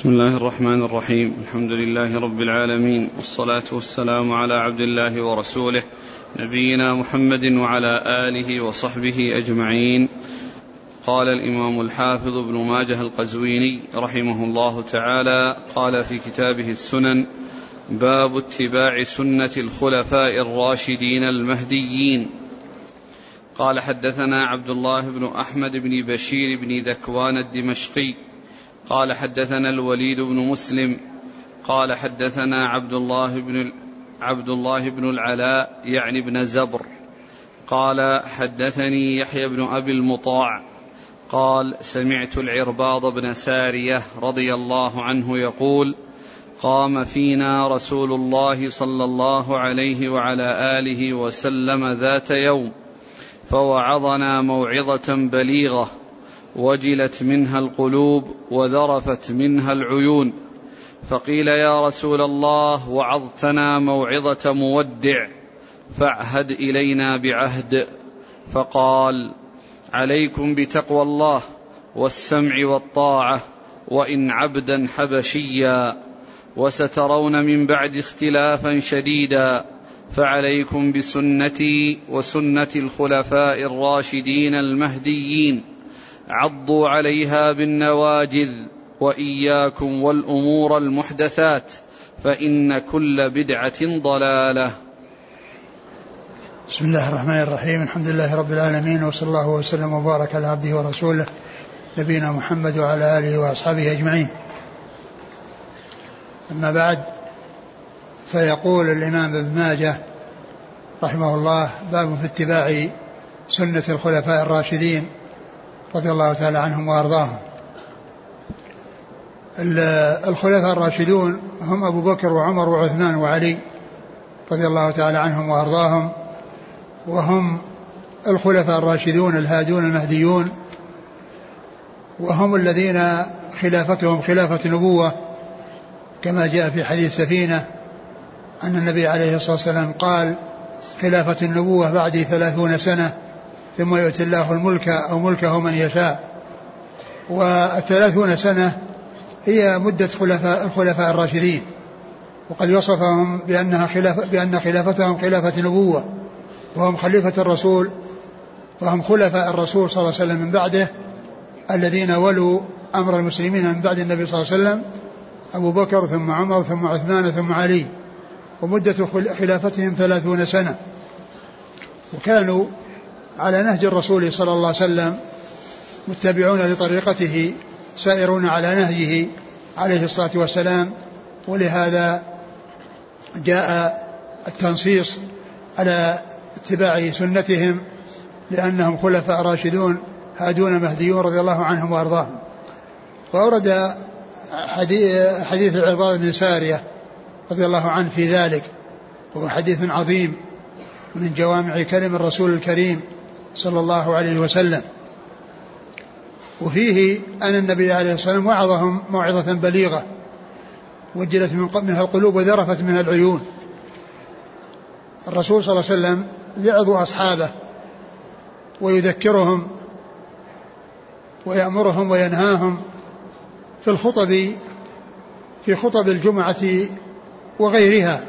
بسم الله الرحمن الرحيم. الحمد لله رب العالمين والصلاة والسلام على عبد الله ورسوله نبينا محمد وعلى آله وصحبه أجمعين. قال الإمام الحافظ ابن ماجه القزويني رحمه الله تعالى قال في كتابه السنن باب اتباع سنة الخلفاء الراشدين المهديين. قال حدثنا عبد الله بن أحمد بن بشير بن ذكوان الدمشقي قال حدثنا الوليد بن مسلم قال حدثنا عبد الله بن عبد الله بن العلاء يعني بن زبر قال حدثني يحيى بن أبي المطاع قال سمعت العرباض بن سارية رضي الله عنه يقول قام فينا رسول الله صلى الله عليه وعلى آله وسلم ذات يوم فوعظنا موعظة بليغة وجلت منها القلوب وذرفت منها العيون. فقيل يا رسول الله وعظتنا موعظة مودع فاعهد إلينا بعهد. فقال عليكم بتقوى الله والسمع والطاعة وإن عبدا حبشيا. وسترون من بعد اختلافا شديدا فعليكم بسنتي وسنة الخلفاء الراشدين المهديين. عضوا عليها بالنواجذ وإياكم والأمور المحدثات فإن كل بدعة ضلالة. بسم الله الرحمن الرحيم. الحمد لله رب العالمين وصلى الله وسلم وبارك على عبده ورسوله نبينا محمد وعلى آله وأصحابه أجمعين. أما بعد فيقول الإمام ابن ماجه رحمه الله باب في اتباع سنة الخلفاء الراشدين. رضي الله تعالى عنهم وأرضاهم. الخلفاء الراشدون هم أبو بكر وعمر وعثمان وعلي رضي الله تعالى عنهم وأرضاهم. وهم الخلفاء الراشدون الهادون المهديون. وهم الذين خلافتهم خلافة نبوة كما جاء في حديث سفينة أن النبي عليه الصلاة والسلام قال خلافة النبوة بعدي ثلاثون سنة. ثم يؤتي الله الملك أو ملكه من يشاء. والثلاثون سنة هي مدة خلفاء الخلفاء الراشدين. وقد وصفهم بأنها خلاف بأن خلافتهم خلافة نبوة. وهم خليفة الرسول. وهم خلفاء الرسول صلى الله عليه وسلم من بعده الذين ولوا أمر المسلمين من بعد النبي صلى الله عليه وسلم أبو بكر ثم عمر ثم عثمان ثم علي. ومدة خلافتهم ثلاثون سنة. وكانوا على نهج الرسول صلى الله عليه وسلم متبعون لطريقته سائرون على نهجه عليه الصلاة والسلام. ولهذا جاء التنصيص على اتباع سنتهم لأنهم خلفاء راشدون هادون مهديون رضي الله عنهم وأرضاهم. وأورد حديث العرباض بن سارية رضي الله عنه في ذلك وهو حديث عظيم من جوامع كلم الرسول الكريم. صلى الله عليه وسلم وفيه أن النبي عليه الصلاة والسلام وعظهم موعظة بليغة وجلت منها القلوب وذرفت منها العيون. الرسول صلى الله عليه وسلم يعظ أصحابه ويذكرهم ويأمرهم وينهاهم في الخطب في خطب الجمعة وغيرها.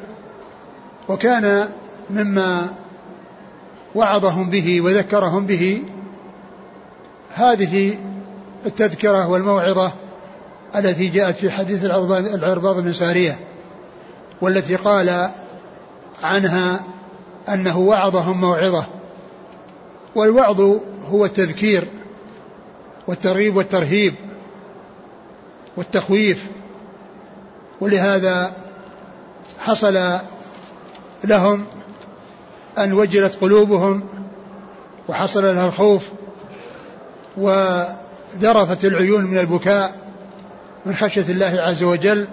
وكان مما وعظهم به وذكرهم به. هذه التذكرة والموعظة التي جاءت في حديث العرباض بن سارية والتي قال عنها أنه وعظهم موعظة. والوعظ هو التذكير والترغيب والترهيب والتخويف. ولهذا حصل لهم أن وجلت قلوبهم وحصل لها الخوف وذرفت العيون من البكاء من خشية الله عز وجل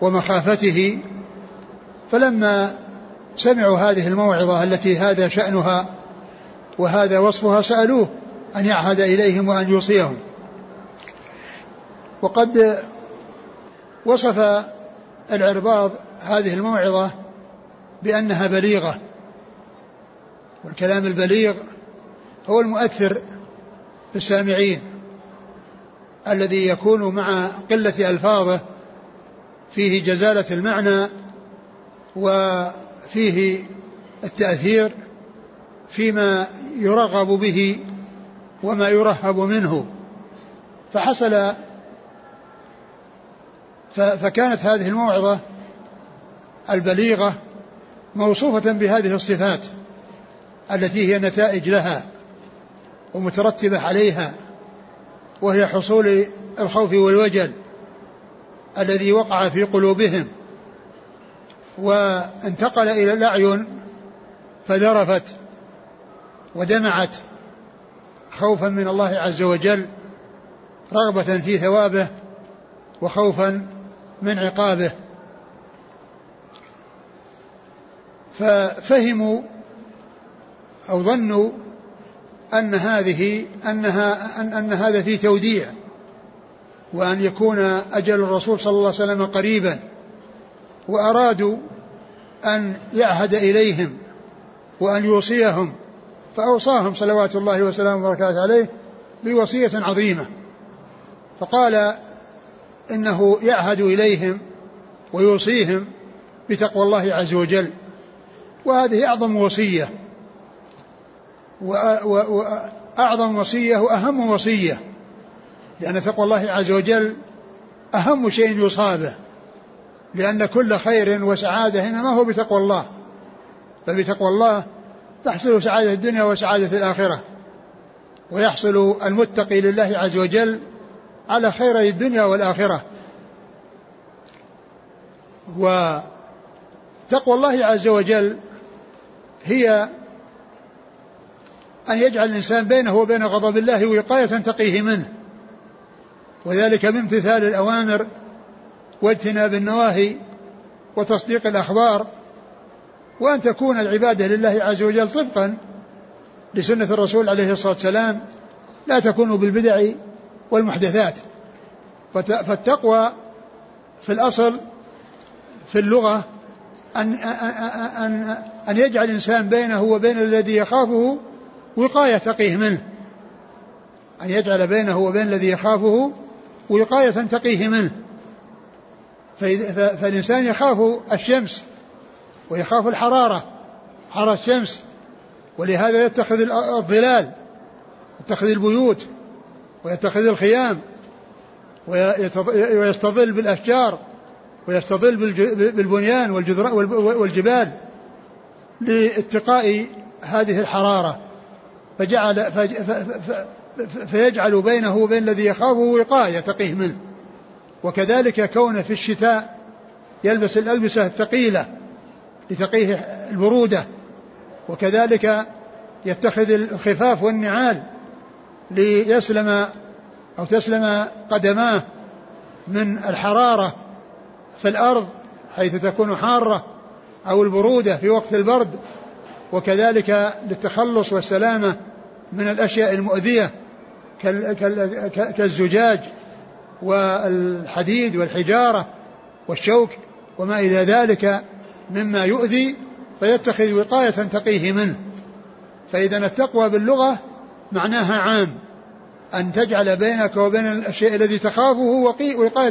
ومخافته. فلما سمعوا هذه الموعظة التي هذا شأنها وهذا وصفها سألوه أن يعهد إليهم وأن يوصيهم. وقد وصف العرباض هذه الموعظة بأنها بليغة والكلام البليغ هو المؤثر في السامعين الذي يكون مع قلة ألفاظه فيه جزالة المعنى وفيه التأثير فيما يرغب به وما يرهب منه. فحصل فكانت هذه الموعظة البليغة موصوفة بهذه الصفات. التي هي نتائج لها ومترتبة عليها وهي حصول الخوف والوجل الذي وقع في قلوبهم. وانتقل إلى الأعين فذرفت ودمعت خوفا من الله عز وجل رغبة في ثوابه وخوفا من عقابه. ففهموا أو ظنوا أن هذه أنها أن, أن هذا في توديع وأن يكون أجل الرسول صلى الله عليه وسلم قريبا وأرادوا أن يعهد إليهم وأن يوصيهم فأوصاهم صلوات الله وسلامه وبركاته عليه بوصية عظيمة. فقال إنه يعهد إليهم ويوصيهم بتقوى الله عز وجل وهذه أعظم وصية وأعظم وصية وأهم وصية لأن تقوى الله عز وجل أهم شيء يصابه لأن كل خير وسعادة إنما هو بتقوى الله فبتقوى الله تحصل سعادة الدنيا وسعادة الآخرة ويحصل المتقي لله عز وجل على خيري الدنيا والآخرة. وتقوى الله عز وجل هي أن يجعل الإنسان بينه وبين غضب الله وقاية تقيه منه. وذلك بامتثال الأوامر واجتناب النواهي وتصديق الأخبار وأن تكون العبادة لله عز وجل طبقا لسنة الرسول عليه الصلاة والسلام لا تكون بالبدع والمحدثات. فالتقوى في الأصل في اللغة أن, أن, أن يجعل الإنسان بينه وبين الذي يخافه وقاية تقيه منه. أن يجعل بينه وبين الذي يخافه وقاية تقيه منه. فالإنسان يخاف الشمس ويخاف الحرارة حرارة الشمس. ولهذا يتخذ الظلال يتخذ البيوت ويتخذ الخيام ويستظل بالأشجار ويستظل بالبنيان والجبال لاتقاء هذه الحرارة. فجعل فيجعل بينه وبين الذي يخافه وقاية تقيه منه. وكذلك كونه في الشتاء يلبس الألبسة الثقيلة لتقيه البرودة. وكذلك يتخذ الخفاف والنعال ليسلم أو تسلم قدماه من الحرارة في الأرض حيث تكون حارة أو البرودة في وقت البرد وكذلك للتخلص والسلامة من الأشياء المؤذية كالزجاج والحديد والحجارة والشوك وما إلى ذلك مما يؤذي فيتخذ وقاية تقيه منه. فإذا التقوى باللغة معناها عام. أن تجعل بينك وبين الشيء الذي تخافه وقاية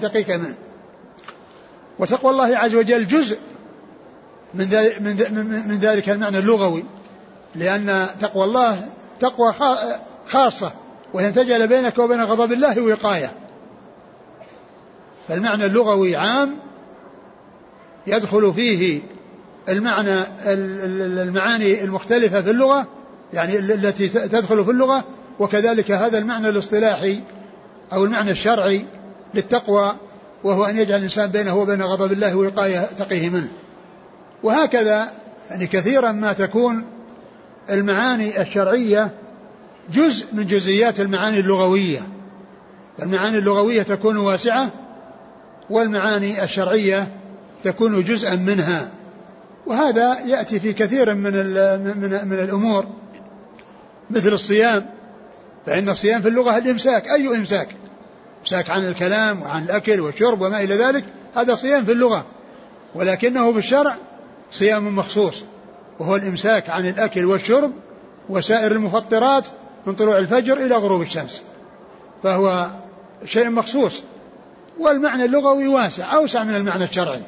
تقيك منه. وتقوى الله عز وجل جزء من ذلك, من ذلك المعنى اللغوي لأن تقوى الله تقوى خاصة وهي تجعل بينك وبين غضب الله وقاية. فالمعنى اللغوي عام يدخل فيه المعنى المعاني المختلفة في اللغة يعني التي تدخل في اللغة وكذلك هذا المعنى الاصطلاحي أو المعنى الشرعي للتقوى وهو أن يجعل الإنسان بينه وبين غضب الله وقاية تقيه منه. وهكذا يعني كثيرا ما تكون المعاني الشرعية جزء من جزئيات المعاني اللغوية. المعاني اللغوية تكون واسعة والمعاني الشرعية تكون جزءا منها. وهذا يأتي في كثير من من من الأمور. مثل الصيام. فإن الصيام في اللغة الإمساك. أي إمساك؟ إمساك عن الكلام وعن الأكل والشرب وما إلى ذلك. هذا صيام في اللغة. ولكنه في الشرع صيام مخصوص وهو الإمساك عن الأكل والشرب وسائر المفطرات من طلوع الفجر إلى غروب الشمس. فهو شيء مخصوص والمعنى اللغوي واسع أوسع من المعنى الشرعي.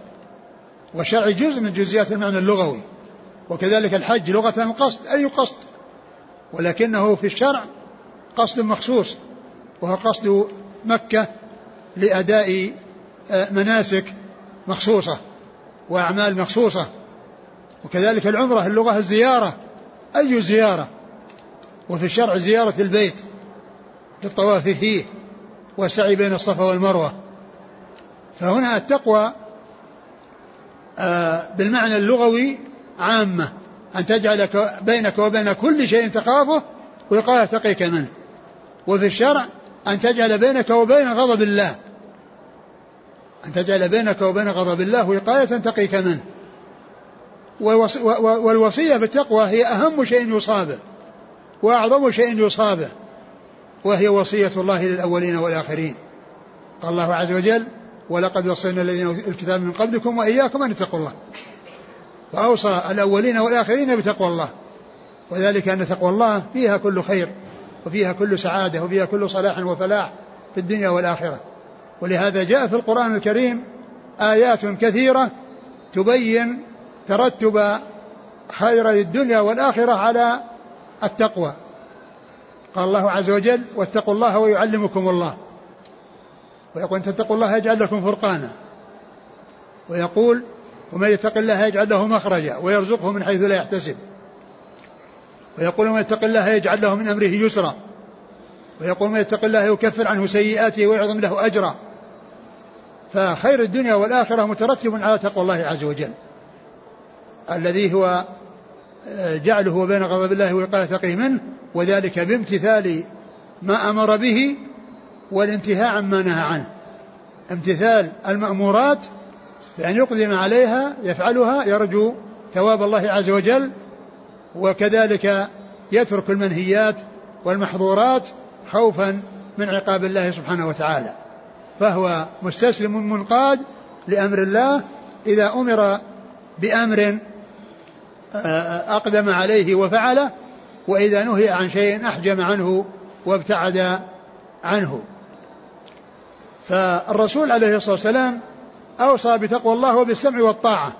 والشرعي جزء من جزئيات المعنى اللغوي وكذلك الحج لغة القصد أي قصد. ولكنه في الشرع قصد مخصوص وهو قصد مكة لأداء آه، مناسك مخصوصة وأعمال مخصوصة. وكذلك العمرة اللغة الزيارة. أي زيارة؟ وفي الشرع زيارة البيت للطواف فيه والسعي بين الصفا والمروة. فهنا التقوى آه، بالمعنى اللغوي عامة. أن تجعل بينك وبين كل شيء تخافه وقال تقيك منه. وفي الشرع أن تجعل بينك وبين غضب الله. أن تجعل بينك وبين غضب الله وقاية تقيك منه. والوصية بالتقوى هي أهم شيء يصابه وأعظم شيء يصابه وهي وصية الله للأولين والآخرين. قال الله عز وجل ولقد وصينا الذين الكتاب من قبلكم وإياكم أن اتقوا الله فأوصى الأولين والآخرين بتقوى الله وذلك أن تقوى الله فيها كل خير وفيها كل سعادة وفيها كل صلاح وفلاح في الدنيا والآخرة. ولهذا جاء في القرآن الكريم آيات كثيرة تبين ترتب خير الدنيا والآخرة على التقوى. قال الله عز وجل واتقوا الله ويعلمكم الله. ويقول ان تتقوا الله يجعل لكم فرقانا. ويقول ومن يتق الله يجعل له مخرجا ويرزقه من حيث لا يحتسب. ويقول من يتق الله يجعل له من أمره يسرا. ويقول من يتق الله يكفر عنه سيئاته ويعظم له أجرا. فخير الدنيا والآخرة مترتب على تقوى الله عز وجل. الذي هو جعله بين غضب الله وقال تقي منه وذلك بامتثال ما أمر به والانتهاء عما نهى عنه. امتثال المأمورات بأن يقدم عليها يفعلها يرجو ثواب الله عز وجل وكذلك يترك المنهيات والمحظورات خوفا من عقاب الله سبحانه وتعالى. فهو مستسلم منقاد لأمر الله إذا أمر بأمر آه، أقدم عليه وفعله وإذا نهي عن شيء أحجم عنه وابتعد عنه. فالرسول عليه الصلاة والسلام أوصى بتقوى الله وبالسمع والطاعة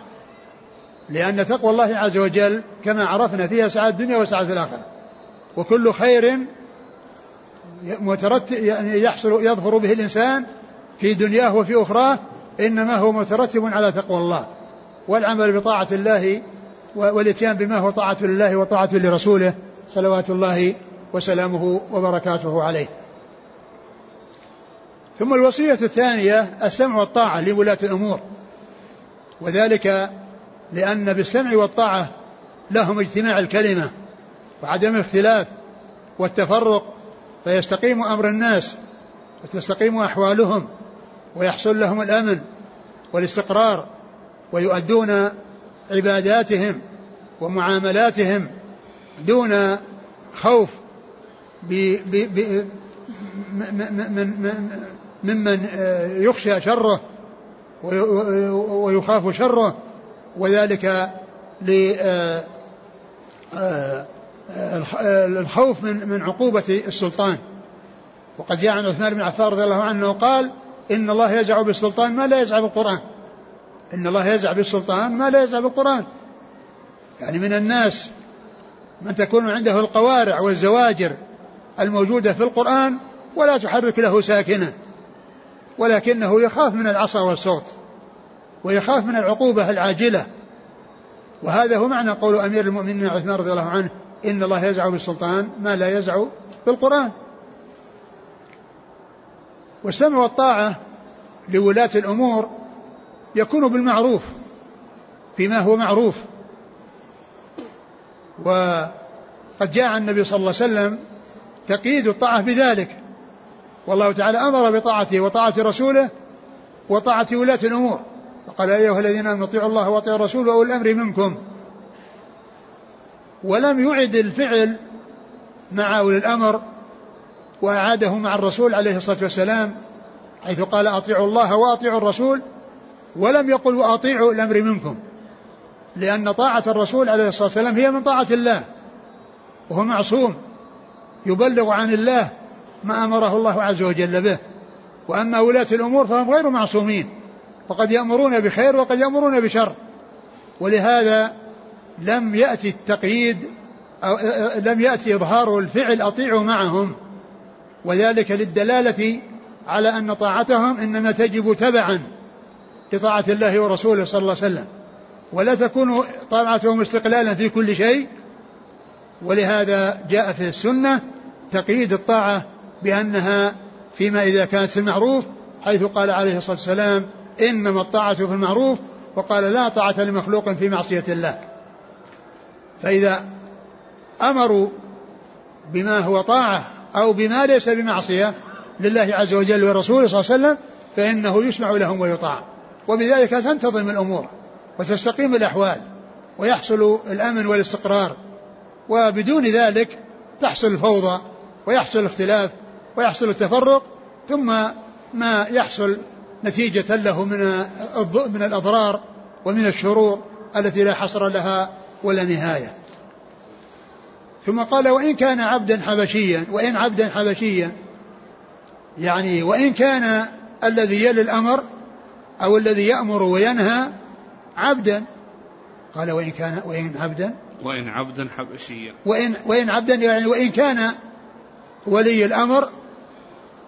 لأن تقوى الله عز وجل كما عرفنا فيها سعادة الدنيا وسعادة الآخرة. وكل خير مترتب يعني يحصل يظفر به الإنسان في دنياه وفي أخراه إنما هو مترتب على تقوى الله والعمل بطاعة الله والإتيان بما هو طاعة لله وطاعة لرسوله صلوات الله وسلامه وبركاته عليه. ثم الوصية الثانية السمع والطاعة لولاة الأمور. وذلك لأن بالسمع والطاعة لهم اجتماع الكلمة وعدم الاختلاف والتفرق فيستقيم أمر الناس وتستقيم أحوالهم ويحصل لهم الأمن والاستقرار ويؤدون عباداتهم ومعاملاتهم دون خوف ب ب ب من ممن يخشى شره ويخاف شره وذلك للخوف من من عقوبة السلطان. وقد جاء عن عثمان بن عفان رضي الله عنه قال إن الله يزع بالسلطان ما لا يزع بالقرآن. إن الله يزع بالسلطان ما لا يزع بالقرآن يعني من الناس من تكون عنده القوارع والزواجر الموجودة في القرآن ولا تحرك له ساكنة ولكنه يخاف من العصا والصوت ويخاف من العقوبة العاجلة. وهذا هو معنى قول أمير المؤمنين عثمان رضي الله عنه إن الله يزع بالسلطان ما لا يزع بالقرآن. والسمع والطاعة لولاة الأمور يكون بالمعروف فيما هو معروف. وقد جاء النبي صلى الله عليه وسلم تقييد الطاعة بذلك. والله تعالى أمر بطاعته وطاعة رسوله وطاعة ولاة الأمور. فقال يا أيها الذين آمنوا اطيعوا الله واطيعوا الرسول وأولي الأمر منكم. ولم يعد الفعل مع أولي الأمر وأعاده مع الرسول عليه الصلاة والسلام حيث قال أطيعوا الله وأطيعوا الرسول ولم يقل وأطيعوا الأمر منكم لأن طاعة الرسول عليه الصلاة والسلام هي من طاعة الله وهو معصوم يبلغ عن الله ما أمره الله عز وجل به وأما ولاة الأمور فهم غير معصومين وقد يأمرون بخير وقد يأمرون بشر ولهذا لم يأتي التقييد أو لم يأتي إظهار الفعل أطيعوا معهم وذلك للدلالة على أن طاعتهم إنما تجب تبعا. لطاعة الله ورسوله صلى الله عليه وسلم. ولا تكون طاعتهم استقلالا في كل شيء. ولهذا جاء في السنة تقييد الطاعة بأنها فيما إذا كانت في المعروف حيث قال عليه الصلاة والسلام إنما الطاعة في المعروف وقال لا طاعة لمخلوق في معصية الله. فإذا أمروا بما هو طاعة أو بما ليس بمعصية لله عز وجل ورسوله صلى الله عليه وسلم فإنه يسمع لهم ويطاع. وبذلك تنتظم الأمور وتستقيم الأحوال ويحصل الأمن والاستقرار وبدون ذلك تحصل الفوضى ويحصل الاختلاف ويحصل التفرق ثم ما يحصل نتيجة له من من الأضرار ومن الشرور التي لا حصر لها ولا نهاية. ثم قال وإن كان عبدا حبشيا وإن عبدا حبشيا يعني وإن كان الذي يلي الأمر أو الذي يأمر وينهى عبدا. قال وإن كان وإن عبدا. وإن عبدا حبشيا. وإن وإن عبدا يعني وإن كان ولي الأمر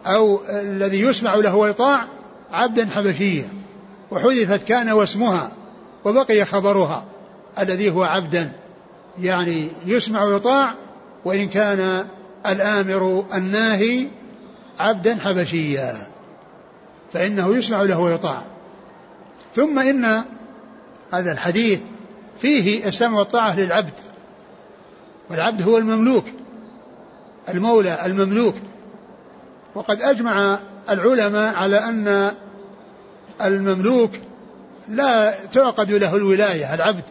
أو الذي يسمع له ويطاع عبدا حبشيا. وحذفت كان واسمها وبقي خبرها الذي هو عبدا. يعني يسمع ويطاع وإن كان الآمر الناهي عبدا حبشيا. فإنه يسمع له ويطاع. ثم إن هذا الحديث فيه السمع والطاعة للعبد والعبد هو المملوك المولى المملوك. وقد أجمع العلماء على أن المملوك لا تعقد له الولاية العبد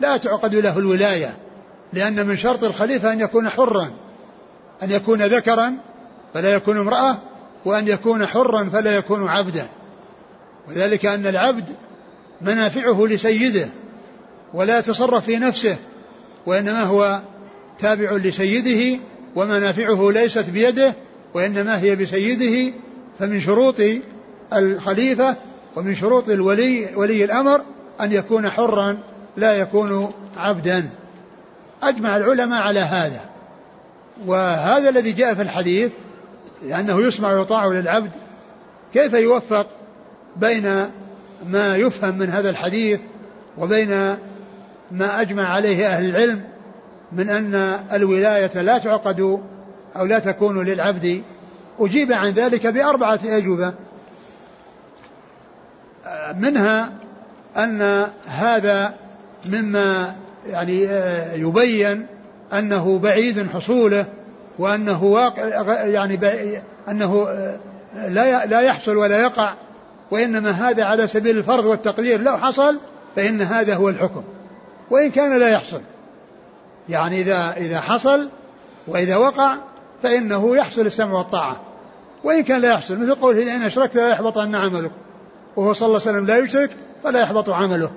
لا تعقد له الولاية لأن من شرط الخليفة أن يكون حرا أن يكون ذكرا فلا يكون امرأة وأن يكون حرا فلا يكون عبدا. وذلك أن العبد منافعه لسيده ولا يتصرف في نفسه وإنما هو تابع لسيده ومنافعه ليست بيده وإنما هي بسيده فمن شروط الخليفة ومن شروط الولي ولي الأمر أن يكون حرا لا يكون عبدا. أجمع العلماء على هذا. وهذا الذي جاء في الحديث لأنه يسمع ويطاع للعبد كيف يوفق بين ما يفهم من هذا الحديث وبين ما أجمع عليه أهل العلم من أن الولاية لا تعقد أو لا تكون للعبد. أجيب عن ذلك بأربعة أجوبة. منها أن هذا مما يعني يبين أنه بعيد حصوله وأنه واقع يعني أنه لا لا يحصل ولا يقع وإنما هذا على سبيل الفرض والتقدير لو حصل فإن هذا هو الحكم. وإن كان لا يحصل. يعني إذا إذا حصل وإذا وقع فإنه يحصل السمع والطاعة. وإن كان لا يحصل مثل قوله إن أشركت لا يحبط عنا عملك. وهو صلى الله عليه وسلم لا يشرك فلا يحبط عمله.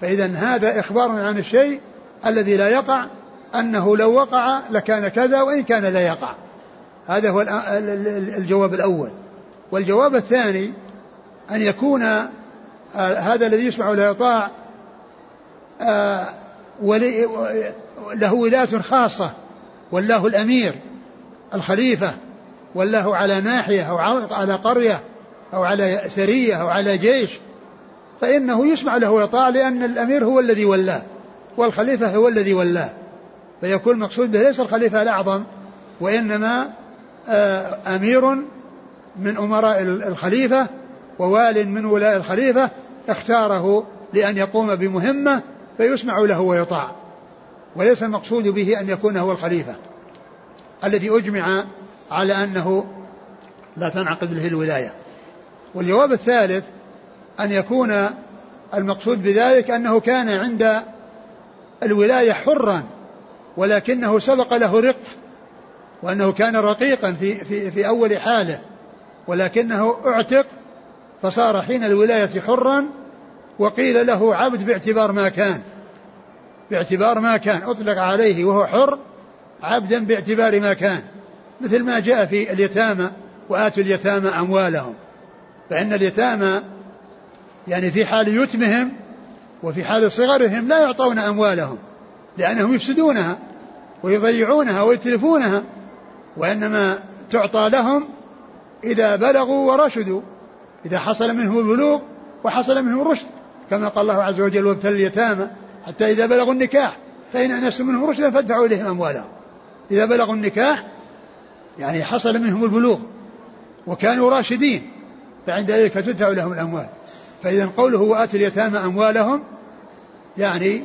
فإذا هذا إخبار عن الشيء الذي لا يقع أنه لو وقع لكان كذا وإن كان لا يقع. هذا هو الجواب الأول. والجواب الثاني أن يكون آه، هذا الذي يسمع ولا يطاع آه، له ولاية خاصة والله الأمير الخليفة والله على ناحية أو على قرية أو على سرية أو على جيش. فإنه يسمع له ويطاع لأن الأمير هو الذي ولاه والخليفة هو الذي ولاه. فيكون المقصود به ليس الخليفة الأعظم وإنما آه، أمير من أمراء الخليفة ووال من ولاء الخليفة اختاره لأن يقوم بمهمة فيسمع له ويطاع. وليس المقصود به أن يكون هو الخليفة. الذي أجمع على أنه لا تنعقد له الولاية. والجواب الثالث أن يكون المقصود بذلك أنه كان عند الولاية حرا ولكنه سبق له رق وأنه كان رقيقا في, في, في أول حاله ولكنه اعتق فصار حين الولاية حرا وقيل له عبد باعتبار ما كان. باعتبار ما كان. أطلق عليه وهو حر عبدا باعتبار ما كان. مثل ما جاء في اليتامى وآتوا اليتامى أموالهم. فإن اليتامى يعني في حال يتمهم وفي حال صغرهم لا يعطون أموالهم لأنهم يفسدونها ويضيعونها ويتلفونها وإنما تعطى لهم إذا بلغوا ورشدوا. إذا حصل منهم البلوغ وحصل منهم الرشد كما قال الله عز وجل وابتلى اليتامى حتى إذا بلغوا النكاح فإن أنستم منهم رشدا فادفعوا إليهم أموالهم. إذا بلغوا النكاح يعني حصل منهم البلوغ وكانوا راشدين فعند ذلك تدفع لهم الأموال. فإذا قوله وآتي اليتامى أموالهم يعني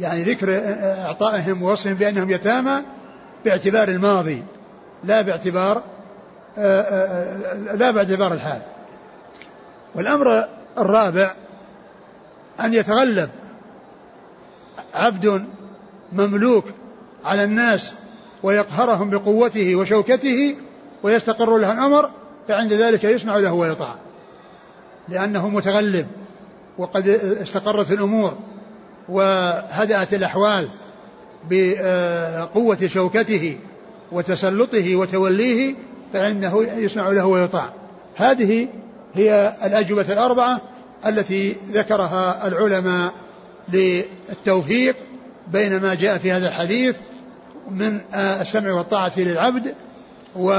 يعني ذكر إعطائهم ووصفهم بأنهم يتامى باعتبار الماضي لا باعتبار لا باعتبار الحال. والأمر الرابع أن يتغلب عبد مملوك على الناس ويقهرهم بقوته وشوكته ويستقر له الأمر فعند ذلك يسمع له ويطاع. لأنه متغلب وقد استقرت الأمور وهدأت الأحوال بقوة شوكته وتسلطه وتوليه فإنه يسمع له ويطاع. هذه هي الأجوبة الأربعة التي ذكرها العلماء للتوفيق بين ما جاء في هذا الحديث من السمع والطاعة للعبد و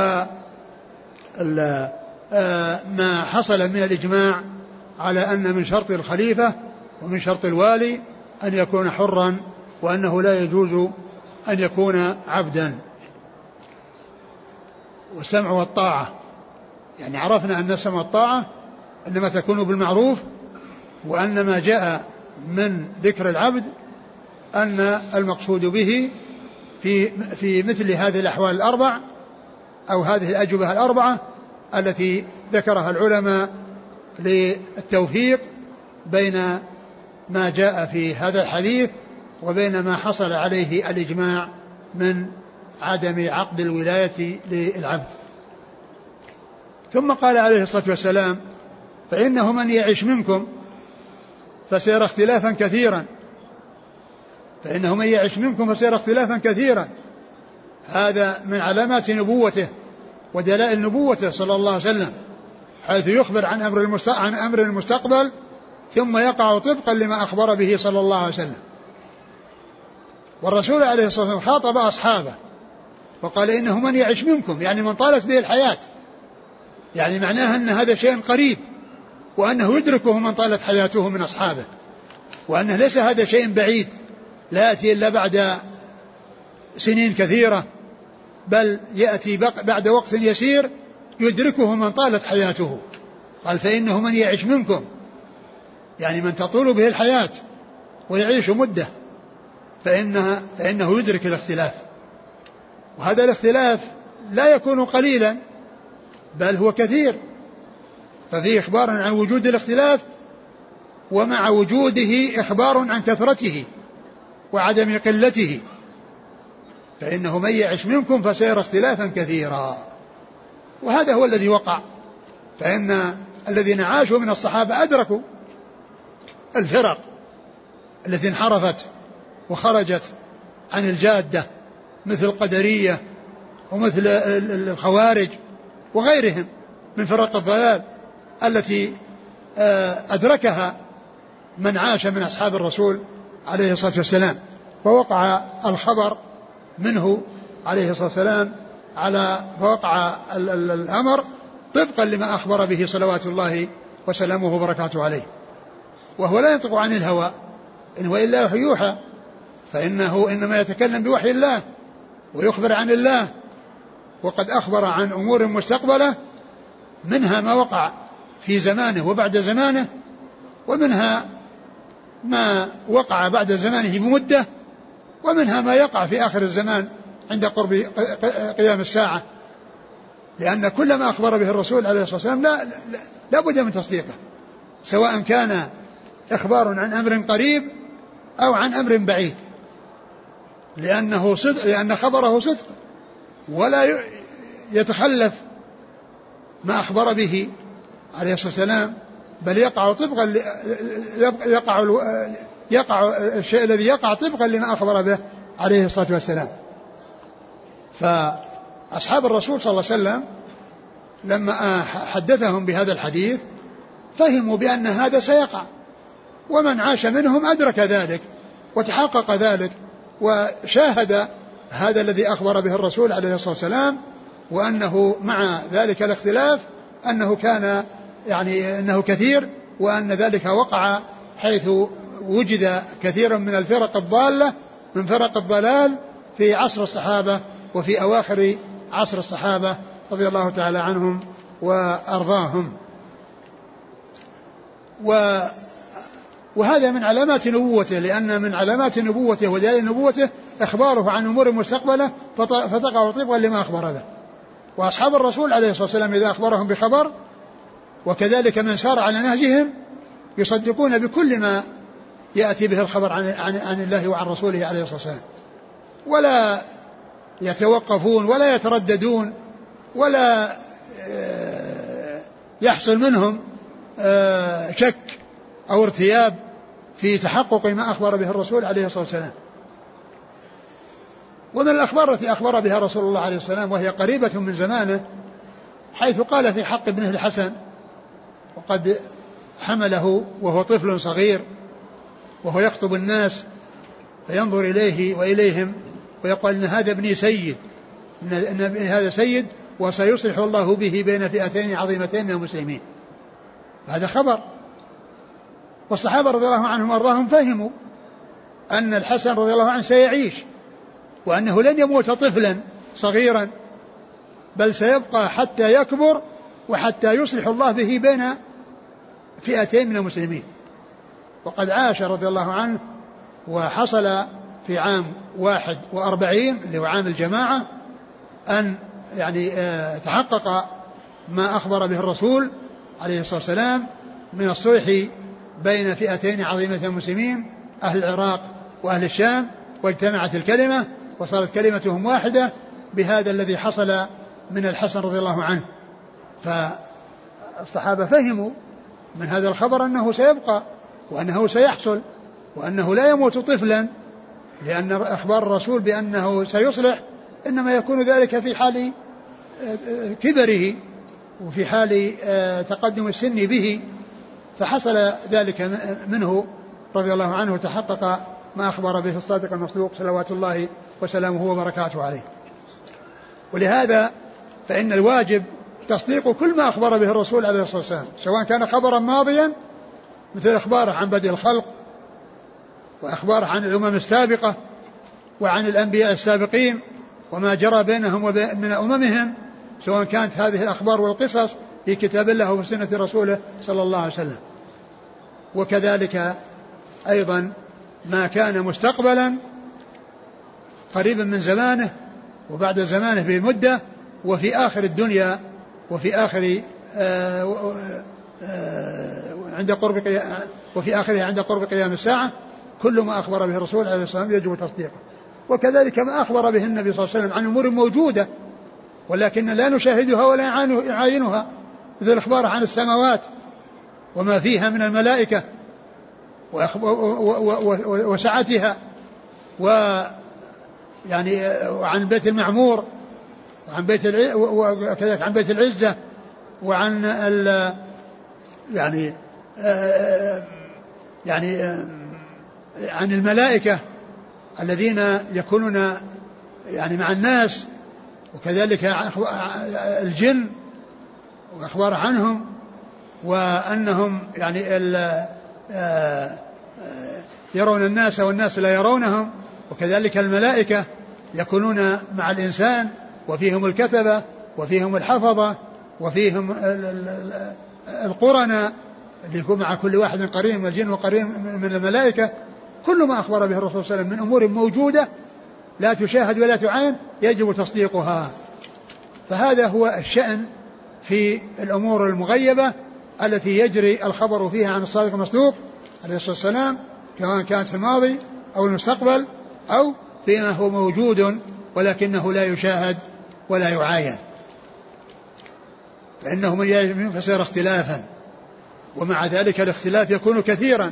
ما حصل من الإجماع على أن من شرط الخليفة ومن شرط الوالي أن يكون حرا وأنه لا يجوز أن يكون عبدا. والسمع والطاعة. يعني عرفنا أن السمع والطاعة إنما تكون بالمعروف وأن ما جاء من ذكر العبد أن المقصود به في في مثل هذه الأحوال الأربع أو هذه الأجوبة الأربعة التي ذكرها العلماء للتوفيق بين ما جاء في هذا الحديث وبين ما حصل عليه الإجماع من عدم عقد الولاية للعبد. ثم قال عليه الصلاة والسلام فإنه من يعش منكم فسيرى اختلافا كثيرا. فإنه من يعش منكم فسيرى اختلافا كثيرا. هذا من علامات نبوته ودلائل نبوته صلى الله عليه وسلم حيث يخبر عن أمر عن أمر المستقبل ثم يقع طبقا لما أخبر به صلى الله عليه وسلم. والرسول عليه الصلاة والسلام خاطب أصحابه وقال إنه من يعش منكم يعني من طالت به الحياة. يعني معناها أن هذا شيء قريب وأنه يدركه من طالت حياته من أصحابه وأنه ليس هذا شيء بعيد لا يأتي إلا بعد سنين كثيرة بل يأتي بعد وقت يسير يدركه من طالت حياته. قال فإنه من يعيش منكم يعني من تطول به الحياة ويعيش مدة فإنها فإنه يدرك الاختلاف. وهذا الاختلاف لا يكون قليلا بل هو كثير. ففيه إخبار عن وجود الاختلاف ومع وجوده إخبار عن كثرته وعدم قلته. فإنه من يعش منكم فسيرى اختلافا كثيرا. وهذا هو الذي وقع. فإن الذين عاشوا من الصحابة أدركوا الفرق التي انحرفت وخرجت عن الجادة مثل القدرية ومثل الخوارج. وغيرهم من فرق الضلال التي آه، أدركها من عاش من أصحاب الرسول عليه الصلاة والسلام. فوقع الخبر منه عليه الصلاة والسلام على فوقع الأمر طبقا لما أخبر به صلوات الله وسلامه وبركاته عليه. وهو لا ينطق عن الهوى إن هو إلا يوحى فإنه إنما يتكلم بوحي الله ويخبر عن الله وقد أخبر عن أمور مستقبلة منها ما وقع في زمانه وبعد زمانه ومنها ما وقع بعد زمانه بمدة ومنها ما يقع في آخر الزمان عند قرب قيام الساعة. لأن كل ما أخبر به الرسول عليه الصلاة والسلام لا, لا, لا بد من تصديقه سواء كان إخبار عن أمر قريب أو عن أمر بعيد. لأنه صدق لأن خبره صدق. ولا يتخلف ما أخبر به عليه الصلاة والسلام بل يقع طبقا يقع يقع الشيء الذي يقع طبقا لما أخبر به عليه الصلاة والسلام. ف أصحاب الرسول صلى الله عليه وسلم لما حدثهم بهذا الحديث فهموا بأن هذا سيقع ومن عاش منهم أدرك ذلك وتحقق ذلك وشاهد هذا الذي أخبر به الرسول عليه الصلاة والسلام وأنه مع ذلك الاختلاف أنه كان يعني أنه كثير وأن ذلك وقع حيث وجد كثير من الفرق الضالة من فرق الضلال في عصر الصحابة وفي أواخر عصر الصحابة رضي الله تعالى عنهم وأرضاهم. و وهذا من علامات نبوته لأن من علامات نبوته ودلائل نبوته إخباره عن أمور مستقبلة فتقع طبقا لما أخبر به وأصحاب الرسول عليه الصلاة والسلام إذا أخبرهم بخبر وكذلك من سار على نهجهم يصدقون بكل ما يأتي به الخبر عن, عن, عن الله وعن رسوله عليه الصلاة والسلام. ولا يتوقفون ولا يترددون ولا آه، يحصل منهم آه، شك أو ارتياب في تحقق ما أخبر به الرسول عليه الصلاة والسلام. ومن الأخبار التي أخبر بها رسول الله عليه والسلام وهي قريبة من زمانه حيث قال في حق ابنه الحسن وقد حمله وهو طفل صغير وهو يخطب الناس فينظر إليه وإليهم ويقول إن هذا ابني سيد إن هذا سيد وسيصلح الله به بين فئتين عظيمتين من المسلمين. هذا خبر. والصحابة رضي الله عنهم وأرضاهم فهموا أن الحسن رضي الله عنه سيعيش. وأنه لن يموت طفلا صغيرا بل سيبقى حتى يكبر وحتى يصلح الله به بين فئتين من المسلمين. وقد عاش رضي الله عنه وحصل في عام واحد وأربعين اللي هو عام الجماعة أن يعني آه، تحقق ما أخبر به الرسول عليه الصلاة والسلام من الصلح بين فئتين عظيمة المسلمين أهل العراق وأهل الشام واجتمعت الكلمة وصارت كلمتهم واحدة بهذا الذي حصل من الحسن رضي الله عنه. فالصحابة فهموا من هذا الخبر أنه سيبقى وأنه سيحصل وأنه لا يموت طفلا لأن أخبار الرسول بأنه سيصلح إنما يكون ذلك في حال آه، كبره وفي حال آه، تقدم السن به. فحصل ذلك منه رضي الله عنه وتحقق ما أخبر به الصادق المصدوق صلوات الله وسلامه وبركاته عليه. ولهذا فإن الواجب تصديق كل ما أخبر به الرسول عليه الصلاة والسلام سواء كان خبرا ماضيا مثل إخباره عن بدء الخلق وإخباره عن الأمم السابقة وعن الأنبياء السابقين وما جرى بينهم وبين أممهم سواء كانت هذه الأخبار والقصص في كتاب الله وفي سنة رسوله صلى الله عليه وسلم. وكذلك أيضا ما كان مستقبلا قريبا من زمانه وبعد زمانه بمدة وفي آخر الدنيا وفي آخر آه، آه، عند قرب وفي آخره عند قرب قيام الساعة كل ما أخبر به الرسول عليه الصلاة والسلام يجب تصديقه. وكذلك ما أخبر به النبي صلى الله عليه وسلم عن أمور موجودة ولكن لا نشاهدها ولا يعاينها مثل الإخبار عن السماوات وما فيها من الملائكة وسعتها. و يعني وعن البيت المعمور وعن بيت وكذلك عن بيت العزة وعن ال يعني يعني عن الملائكة الذين يكونون يعني مع الناس وكذلك الجن وأخبار عنهم وأنهم يعني يرون الناس والناس لا يرونهم وكذلك الملائكة يكونون مع الإنسان وفيهم الكتبة وفيهم الحفظة وفيهم القرناء اللي يكون مع كل واحد قرين من الجن وقرين من الملائكة. كل ما أخبر به الرسول صلى الله عليه وسلم من أمور موجودة لا تشاهد ولا تعاين يجب تصديقها. فهذا هو الشأن في الأمور المغيبة التي يجري الخبر فيها عن الصادق المصدوق عليه الصلاة والسلام سواء كانت في الماضي أو المستقبل أو فيما هو موجود ولكنه لا يشاهد ولا يعاين. فإنه من يفسر اختلافا ومع ذلك الاختلاف يكون كثيرا.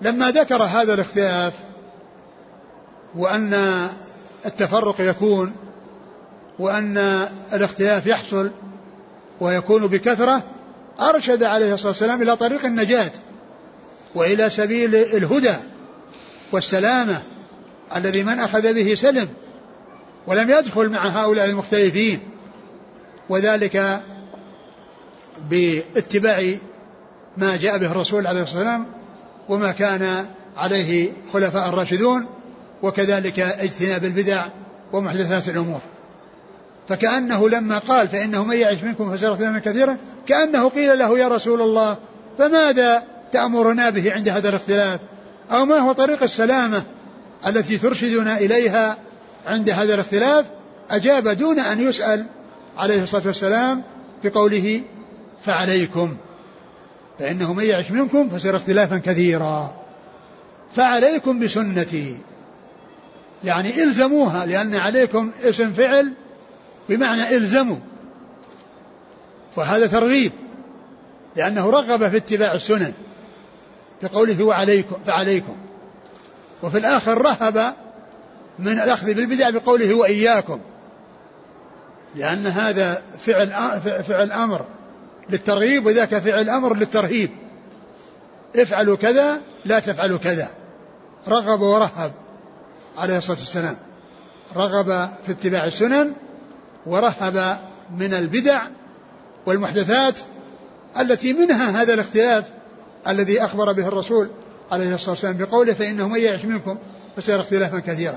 لما ذكر هذا الاختلاف وأن التفرق يكون وأن الاختلاف يحصل ويكون بكثرة أرشد عليه الصلاة والسلام إلى طريق النجاة وإلى سبيل الهدى والسلامة الذي من أخذ به سلم ولم يدخل مع هؤلاء المختلفين وذلك باتباع ما جاء به الرسول عليه الصلاة والسلام وما كان عليه خلفاء الراشدون وكذلك اجتناب البدع ومحدثات الأمور. فكأنه لما قال فإنه من يعش منكم فسيرى اختلافا كثيرا كأنه قيل له يا رسول الله فماذا تأمرنا به عند هذا الاختلاف؟ أو ما هو طريق السلامة التي ترشدنا إليها عند هذا الاختلاف؟ أجاب دون أن يسأل عليه الصلاة والسلام بقوله فعليكم. فإنه من يعش منكم فسيرى اختلافا كثيرا. فعليكم بسنتي. يعني إلزموها لأن عليكم اسم فعل بمعنى إلزموا. وهذا ترغيب لأنه رغب في اتباع السنن بقوله وعليكم فعليكم. وفي الآخر رهب من الأخذ بالبدع بقوله وإياكم لأن هذا فعل فعل أمر للترغيب وذاك فعل أمر للترهيب. افعلوا كذا لا تفعلوا كذا. رغب ورهب عليه الصلاة والسلام. رغب في اتباع السنن ورهب من البدع والمحدثات التي منها هذا الاختلاف الذي أخبر به الرسول عليه الصلاة والسلام بقوله فإنه من يعش منكم فسيرى اختلافا كثيرا.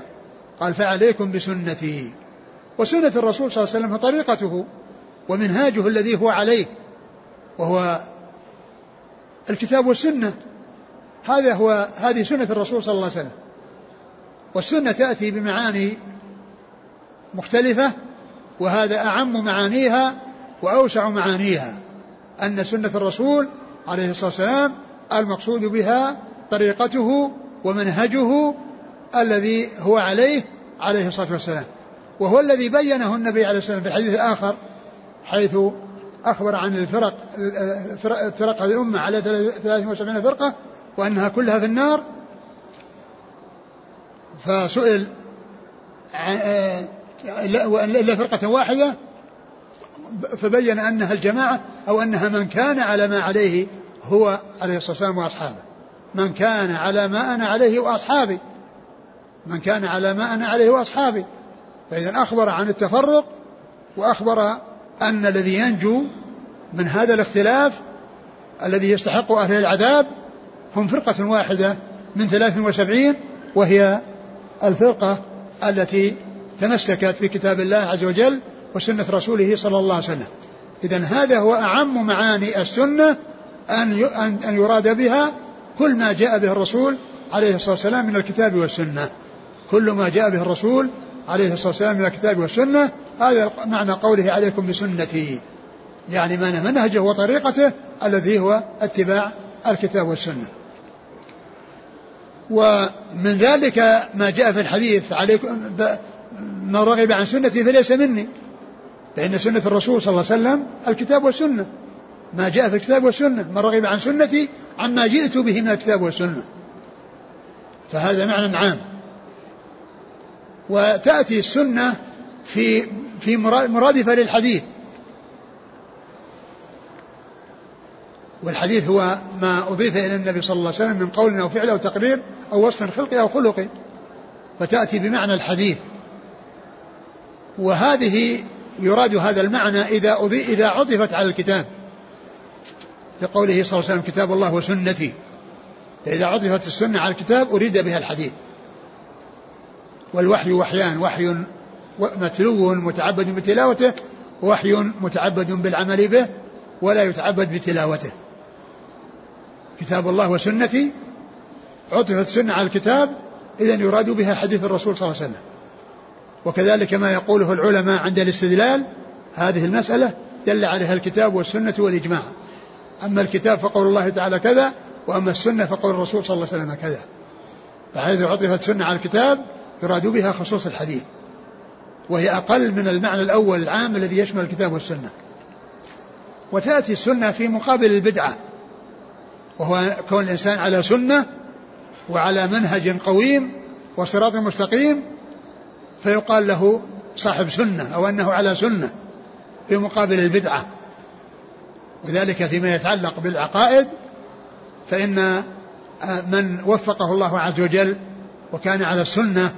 قال فعليكم بسنتي. وسنة الرسول صلى الله عليه وسلم طريقته ومنهاجه الذي هو عليه وهو الكتاب والسنة. هذا هو هذه سنة الرسول صلى الله عليه وسلم. والسنة تأتي بمعاني مختلفة وهذا أعم معانيها وأوسع معانيها أن سنة الرسول عليه الصلاة والسلام المقصود بها طريقته ومنهجه الذي هو عليه عليه الصلاة والسلام. وهو الذي بينه النبي عليه الصلاة والسلام في الحديث الآخر حيث أخبر عن الفرق فرق هذه الأمة على 73 فرقة وأنها كلها في النار فسئل إلا فرقة واحدة فبين أنها الجماعة أو أنها من كان على ما عليه هو عليه الصلاة والسلام وأصحابه. من كان على ما أنا عليه وأصحابي. من كان على ما أنا عليه وأصحابي. فإذا أخبر عن التفرق وأخبر أن الذي ينجو من هذا الاختلاف الذي يستحق أهل العذاب هم فرقة واحدة من ثلاث وسبعين وهي الفرقة التي تمسكت بكتاب الله عز وجل وسنة رسوله صلى الله عليه وسلم. إذا هذا هو أعم معاني السنة أن أن يراد بها كل ما جاء به الرسول عليه الصلاة والسلام من الكتاب والسنة. كل ما جاء به الرسول عليه الصلاة والسلام من الكتاب والسنة هذا معنى قوله عليكم بسنتي. يعني من منهجه وطريقته الذي هو اتباع الكتاب والسنة. ومن ذلك ما جاء في الحديث عليكم من رغب عن سنتي فليس مني. فإن سنة الرسول صلى الله عليه وسلم الكتاب والسنة. ما جاء في الكتاب والسنة. من رغب عن سنتي عما جئت به من الكتاب والسنة. فهذا معنى عام. وتأتي السنة في في مرادفة للحديث. والحديث هو ما أضيف إلى النبي صلى الله عليه وسلم من قول أو فعل أو تقرير أو وصف خلقي أو خلقي فتأتي بمعنى الحديث. وهذه يراد هذا المعنى إذا إذا عطفت على الكتاب. لقوله صلى الله عليه وسلم كتاب الله وسنتي. فإذا عطفت السنة على الكتاب أريد بها الحديث. والوحي وحيان وحي متلو متعبد بتلاوته وحي متعبد بالعمل به ولا يتعبد بتلاوته. كتاب الله وسنتي. عطفت السنة على الكتاب إذا يراد بها حديث الرسول صلى الله عليه وسلم. وكذلك ما يقوله العلماء عند الاستدلال هذه المسألة دل عليها الكتاب والسنة والإجماع. أما الكتاب فقول الله تعالى كذا وأما السنة فقول الرسول صلى الله عليه وسلم كذا. فحيث عطفت سنة على الكتاب يراد بها خصوص الحديث. وهي أقل من المعنى الأول العام الذي يشمل الكتاب والسنة. وتأتي السنة في مقابل البدعة. وهو كون الإنسان على سنة وعلى منهج قويم وصراط مستقيم فيقال له صاحب سنة أو أنه على سنة في مقابل البدعة. وذلك فيما يتعلق بالعقائد فإن آه، من وفقه الله عز وجل وكان على السنة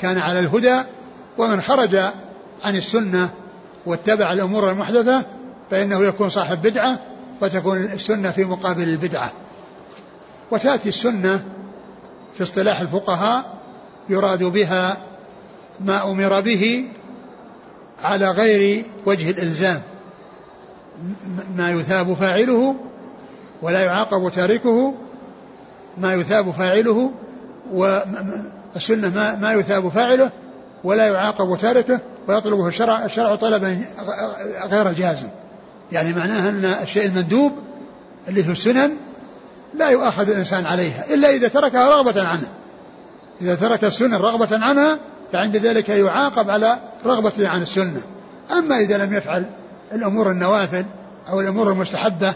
كان على الهدى ومن خرج عن السنة واتبع الأمور المحدثة فإنه يكون صاحب بدعة وتكون السنة في مقابل البدعة. وتأتي السنة في اصطلاح الفقهاء يراد بها ما أمر به على غير وجه الإلزام. ما يثاب فاعله ولا يعاقب تاركه. ما يثاب فاعله والسنة ما, ما يثاب فاعله ولا يعاقب تاركه ويطلبه الشرع الشرع طلبا غير جازم. يعني معناها أن الشيء المندوب اللي في السنن لا يؤاخذ الإنسان عليها إلا إذا تركها رغبة عنها إذا ترك السنن رغبة عنها فعند ذلك يعاقب على رغبة عن السنة. أما إذا لم يفعل الأمور النوافل أو الأمور المستحبة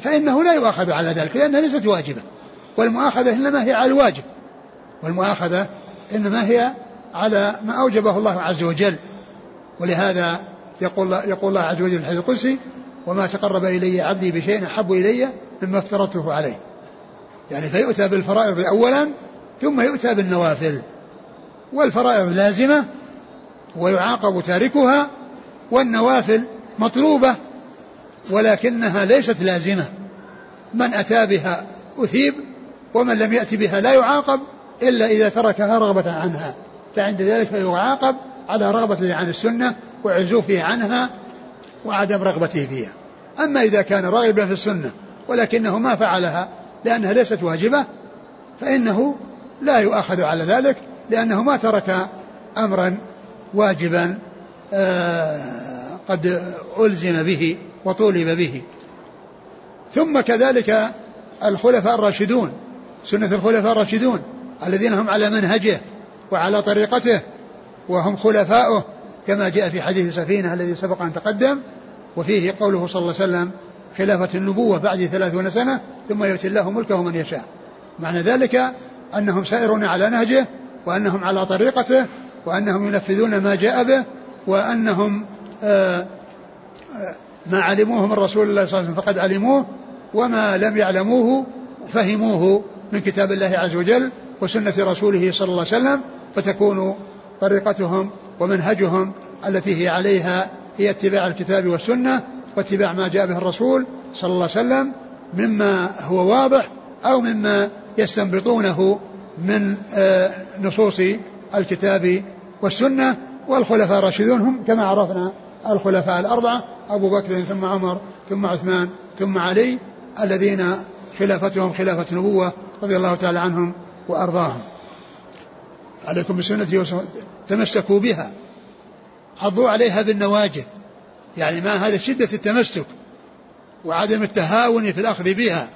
فإنه لا يؤاخذ على ذلك لأنها ليست واجبة. والمؤاخذة إنما هي على الواجب. والمؤاخذة إنما هي على ما أوجبه الله عز وجل. ولهذا يقول يقول الله عز وجل في الحديث القدسي وما تقرب إلي عبدي بشيء أحب إلي مما افترضته عليه. يعني فيؤتى بالفرائض أولا ثم يؤتى بالنوافل. والفرائض لازمة ويعاقب تاركها والنوافل مطلوبة ولكنها ليست لازمة. من أتى بها أثيب ومن لم يأتي بها لا يعاقب إلا إذا تركها رغبة عنها. فعند ذلك يعاقب على رغبته عن السنة وعزوفه عنها وعدم رغبته فيها. أما إذا كان راغبا في السنة ولكنه ما فعلها لأنها ليست واجبة فإنه لا يؤاخذ على ذلك لأنه ما ترك أمرا واجبا آه، قد ألزم به وطولب به. ثم كذلك الخلفاء الراشدون سنة الخلفاء الراشدون الذين هم على منهجه وعلى طريقته وهم خلفاؤه كما جاء في حديث سفينة الذي سبق أن تقدم وفيه قوله صلى الله عليه وسلم خلافة النبوة بعد ثلاثون سنة ثم يؤتي الله ملكه من يشاء. معنى ذلك أنهم سائرون على نهجه وأنهم على طريقته وأنهم ينفذون ما جاء به وأنهم آه، آه، ما علموه من رسول الله صلى الله عليه وسلم فقد علموه وما لم يعلموه فهموه من كتاب الله عز وجل وسنة رسوله صلى الله عليه وسلم فتكون طريقتهم ومنهجهم التي هي عليها هي اتباع الكتاب والسنة واتباع ما جاء به الرسول صلى الله عليه وسلم مما هو واضح أو مما يستنبطونه من آه، نصوص الكتاب والسنة والخلفاء الراشدون هم كما عرفنا الخلفاء الأربعة أبو بكر ثم عمر ثم عثمان ثم علي الذين خلافتهم خلافة نبوة رضي الله تعالى عنهم وأرضاهم. عليكم بسنتي تمسكوا بها. عضوا عليها بالنواجذ. يعني ما هذا شدة التمسك وعدم التهاون في الأخذ بها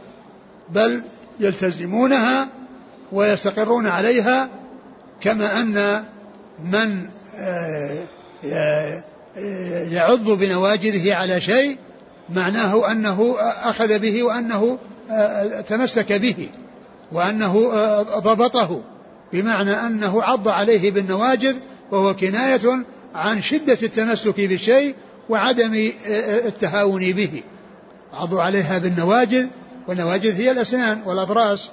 بل يلتزمونها ويستقرون عليها كما أن من آه، آه، يعض بنواجذه على شيء معناه أنه أخذ به وأنه آه، تمسك به وأنه ضبطه بمعنى أنه عض عليه بالنواجذ وهو كناية عن شدة التمسك بالشيء وعدم التهاون به. عضوا عليها بالنواجذ والنواجذ هي الأسنان والأضراس.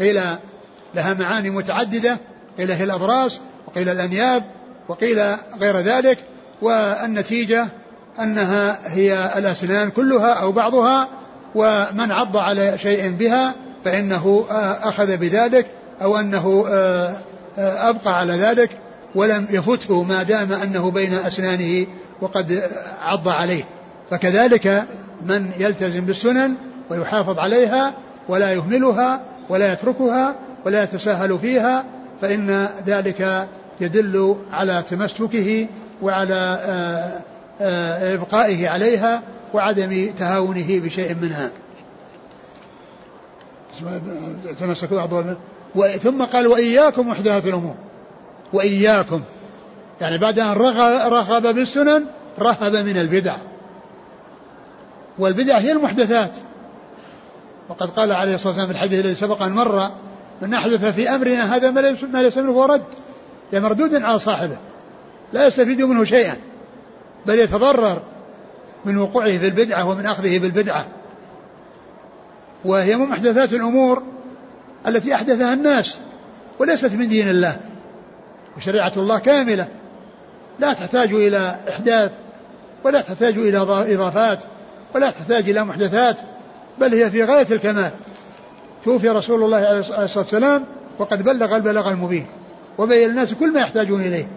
قيل لها معاني متعددة قيل هي الأضراس وقيل الأنياب وقيل غير ذلك والنتيجة أنها هي الأسنان كلها أو بعضها ومن عض على شيء بها فإنه أخذ بذلك أو أنه أبقى على ذلك ولم يفته ما دام أنه بين أسنانه وقد عض عليه. فكذلك من يلتزم بالسنن ويحافظ عليها ولا يهملها ولا يتركها ولا يتساهل فيها فإن ذلك يدل على تمسكه وعلى آه، آه، إبقائه عليها وعدم تهاونه بشيء منها. تمسكوا ثم قال وإياكم محدثات الأمور. وإياكم. يعني بعد أن رغب بالسنن رهب من البدع. والبدع هي المحدثات. وقد قال عليه الصلاة والسلام في الحديث الذي سبق أن مر من أحدث في أمرنا هذا ما ليس منه فهو رد يعني مردود على صاحبه لا يستفيد منه شيئا بل يتضرر من وقوعه في البدعة ومن أخذه بالبدعة. وهي من محدثات الأمور التي أحدثها الناس وليست من دين الله وشريعة الله كاملة لا تحتاج إلى إحداث ولا تحتاج إلى إضافات ولا تحتاج إلى محدثات. بل هي في غاية الكمال. توفي رسول الله عليه الصلاة والسلام وقد بلغ البلاغ المبين وبين الناس كل ما يحتاجون إليه.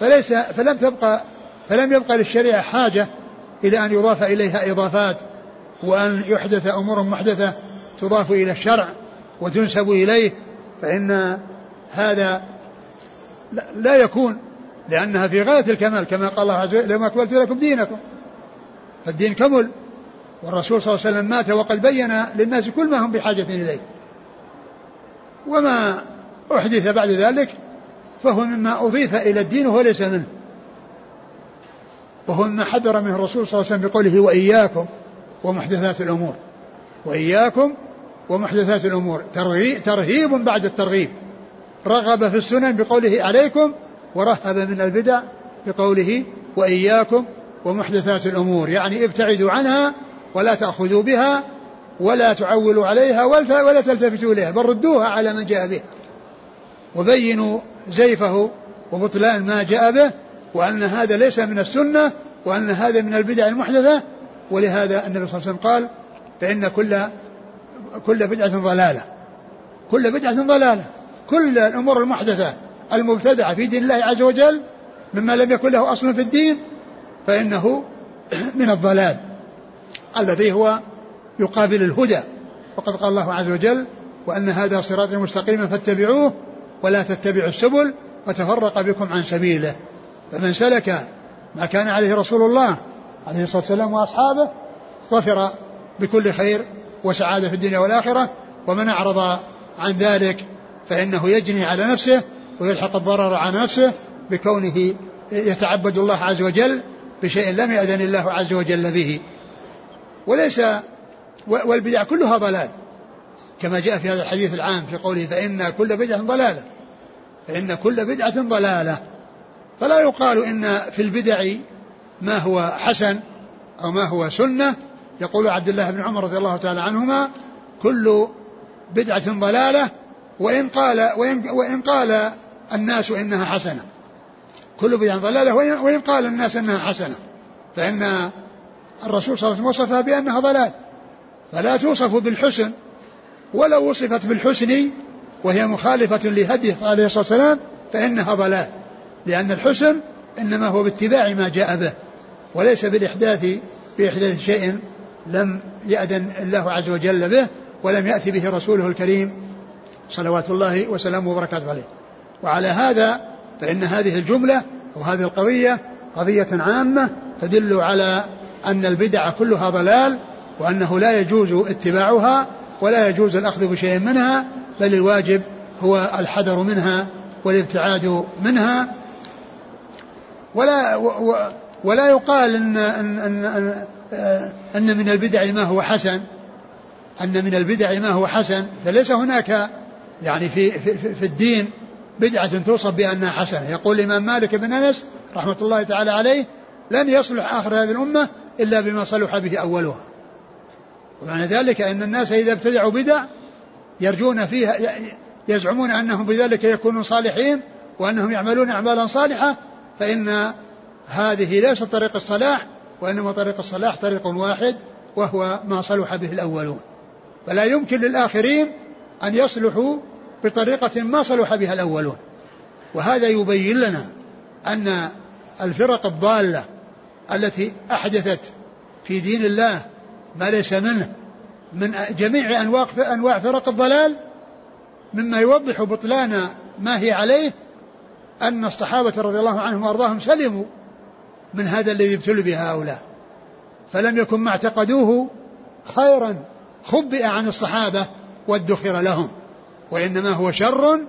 فليس فلم تبقى فلم يبقى للشريعة حاجة إلى أن يضاف إليها إضافات وأن يحدث أمور محدثة تضاف إلى الشرع وتنسب إليه فإن هذا لا يكون لأنها في غاية الكمال كما قال الله عز وجل لما أكملت لكم دينكم. فالدين كمل والرسول صلى الله عليه وسلم مات وقد بين للناس كل ما هم بحاجة إليه. وما أحدث بعد ذلك فهو مما أضيف إلى الدين وهو ليس منه. وهو مما حذر منه الرسول صلى الله عليه وسلم بقوله وإياكم ومحدثات الأمور. وإياكم ومحدثات الأمور. ترهيب بعد الترغيب. رغب في السنن بقوله عليكم ورهب من البدع بقوله وإياكم ومحدثات الأمور. يعني ابتعدوا عنها ولا تأخذوا بها ولا تعولوا عليها ولا تلتفتوا إليها بل ردوها على من جاء بها وبينوا زيفه وبطلان ما جاء به وأن هذا ليس من السنة وأن هذا من البدع المحدثة. ولهذا النبي صلى الله عليه وسلم قال فإن كل كل بدعة ضلالة. كل بدعة ضلالة. كل الأمور المحدثة المبتدعة في دين الله عز وجل مما لم يكن له أصل في الدين فإنه من الضلال. الذي هو يقابل الهدى. وقد قال الله عز وجل وأن هذا صراطي مستقيما فاتبعوه ولا تتبعوا السبل وتفرق بكم عن سبيله. فمن سلك ما كان عليه رسول الله عليه الصلاة والسلام وأصحابه ظفر بكل خير وسعادة في الدنيا والآخرة. ومن أعرض عن ذلك فإنه يجني على نفسه ويلحق الضرر على نفسه بكونه يتعبد الله عز وجل بشيء لم يأذن الله عز وجل به. وليس والبدع كلها ضلال. كما جاء في هذا الحديث العام في قوله فإن كل بدعة ضلالة. فإن كل بدعة ضلالة. فلا يقال إن في البدع ما هو حسن أو ما هو سنة. يقول عبد الله بن عمر رضي الله تعالى عنهما كل بدعة ضلالة. وإن قال وإن, وإن قال الناس إنها حسنة. كل بدعة ضلالة. وإن قال الناس إنها حسنة فإن الرسول صلى الله عليه وسلم وصفها بأنها ضلال. فلا توصف بالحسن ولو وصفت بالحسن وهي مخالفة لهديه عليه الصلاة والسلام فإنها ضلال. لأن الحسن إنما هو باتباع ما جاء به وليس بالإحداث بإحداث شيء لم يأذن الله عز وجل به ولم يأتي به رسوله الكريم صلوات الله وسلامه وبركاته عليه. وعلى هذا فإن هذه الجملة وهذه القضية قضية عامة تدل على أن البدع كلها ضلال وأنه لا يجوز اتباعها ولا يجوز الأخذ بشيء منها بل الواجب هو الحذر منها والابتعاد منها. ولا ولا يقال ان ان ان, أن من البدع ما هو حسن. أن من البدع ما هو حسن فليس هناك يعني في في, في الدين بدعة توصف بأنها حسنة. يقول الإمام مالك بن أنس رحمة الله تعالى عليه لن يصلح آخر هذه الأمة إلا بما صلح به أولها. ومعنى ذلك أن الناس إذا ابتدعوا بدع يرجون فيها يزعمون أنهم بذلك يكونون صالحين وأنهم يعملون أعمالا صالحة فإن هذه ليست طريق الصلاح وإنما طريق الصلاح طريق واحد وهو ما صلح به الأولون. فلا يمكن للآخرين أن يصلحوا بطريقة ما صلح بها الأولون. وهذا يبين لنا أن الفرق الضالة التي أحدثت في دين الله ما ليس منه من جميع أنواع أنواع فرق الضلال مما يوضح بطلان ما هي عليه أن الصحابة رضي الله عنهم وأرضاهم سلموا من هذا الذي ابتلوا به هؤلاء. فلم يكن ما اعتقدوه خيرا خبئ عن الصحابة وادخر لهم. وإنما هو شر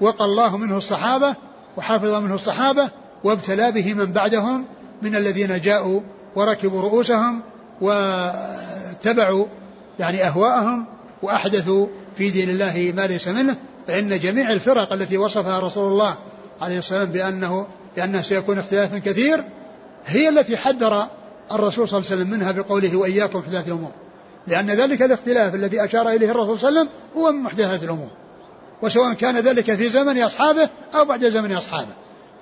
وقى الله منه الصحابة وحافظ منه الصحابة وابتلى به من بعدهم من الذين جاءوا وركبوا رؤوسهم واتبعوا يعني أهواءهم وأحدثوا في دين الله ما ليس منه فإن جميع الفرق التي وصفها رسول الله عليه الصلاة والسلام بأنه لأنه سيكون اختلاف كثير هي التي حذر الرسول صلى الله عليه وسلم منها بقوله وإياكم محدثات الأمور. لأن ذلك الاختلاف الذي أشار إليه الرسول صلى الله عليه وسلم هو من محدثات الأمور. وسواء كان ذلك في زمن أصحابه أو بعد زمن أصحابه.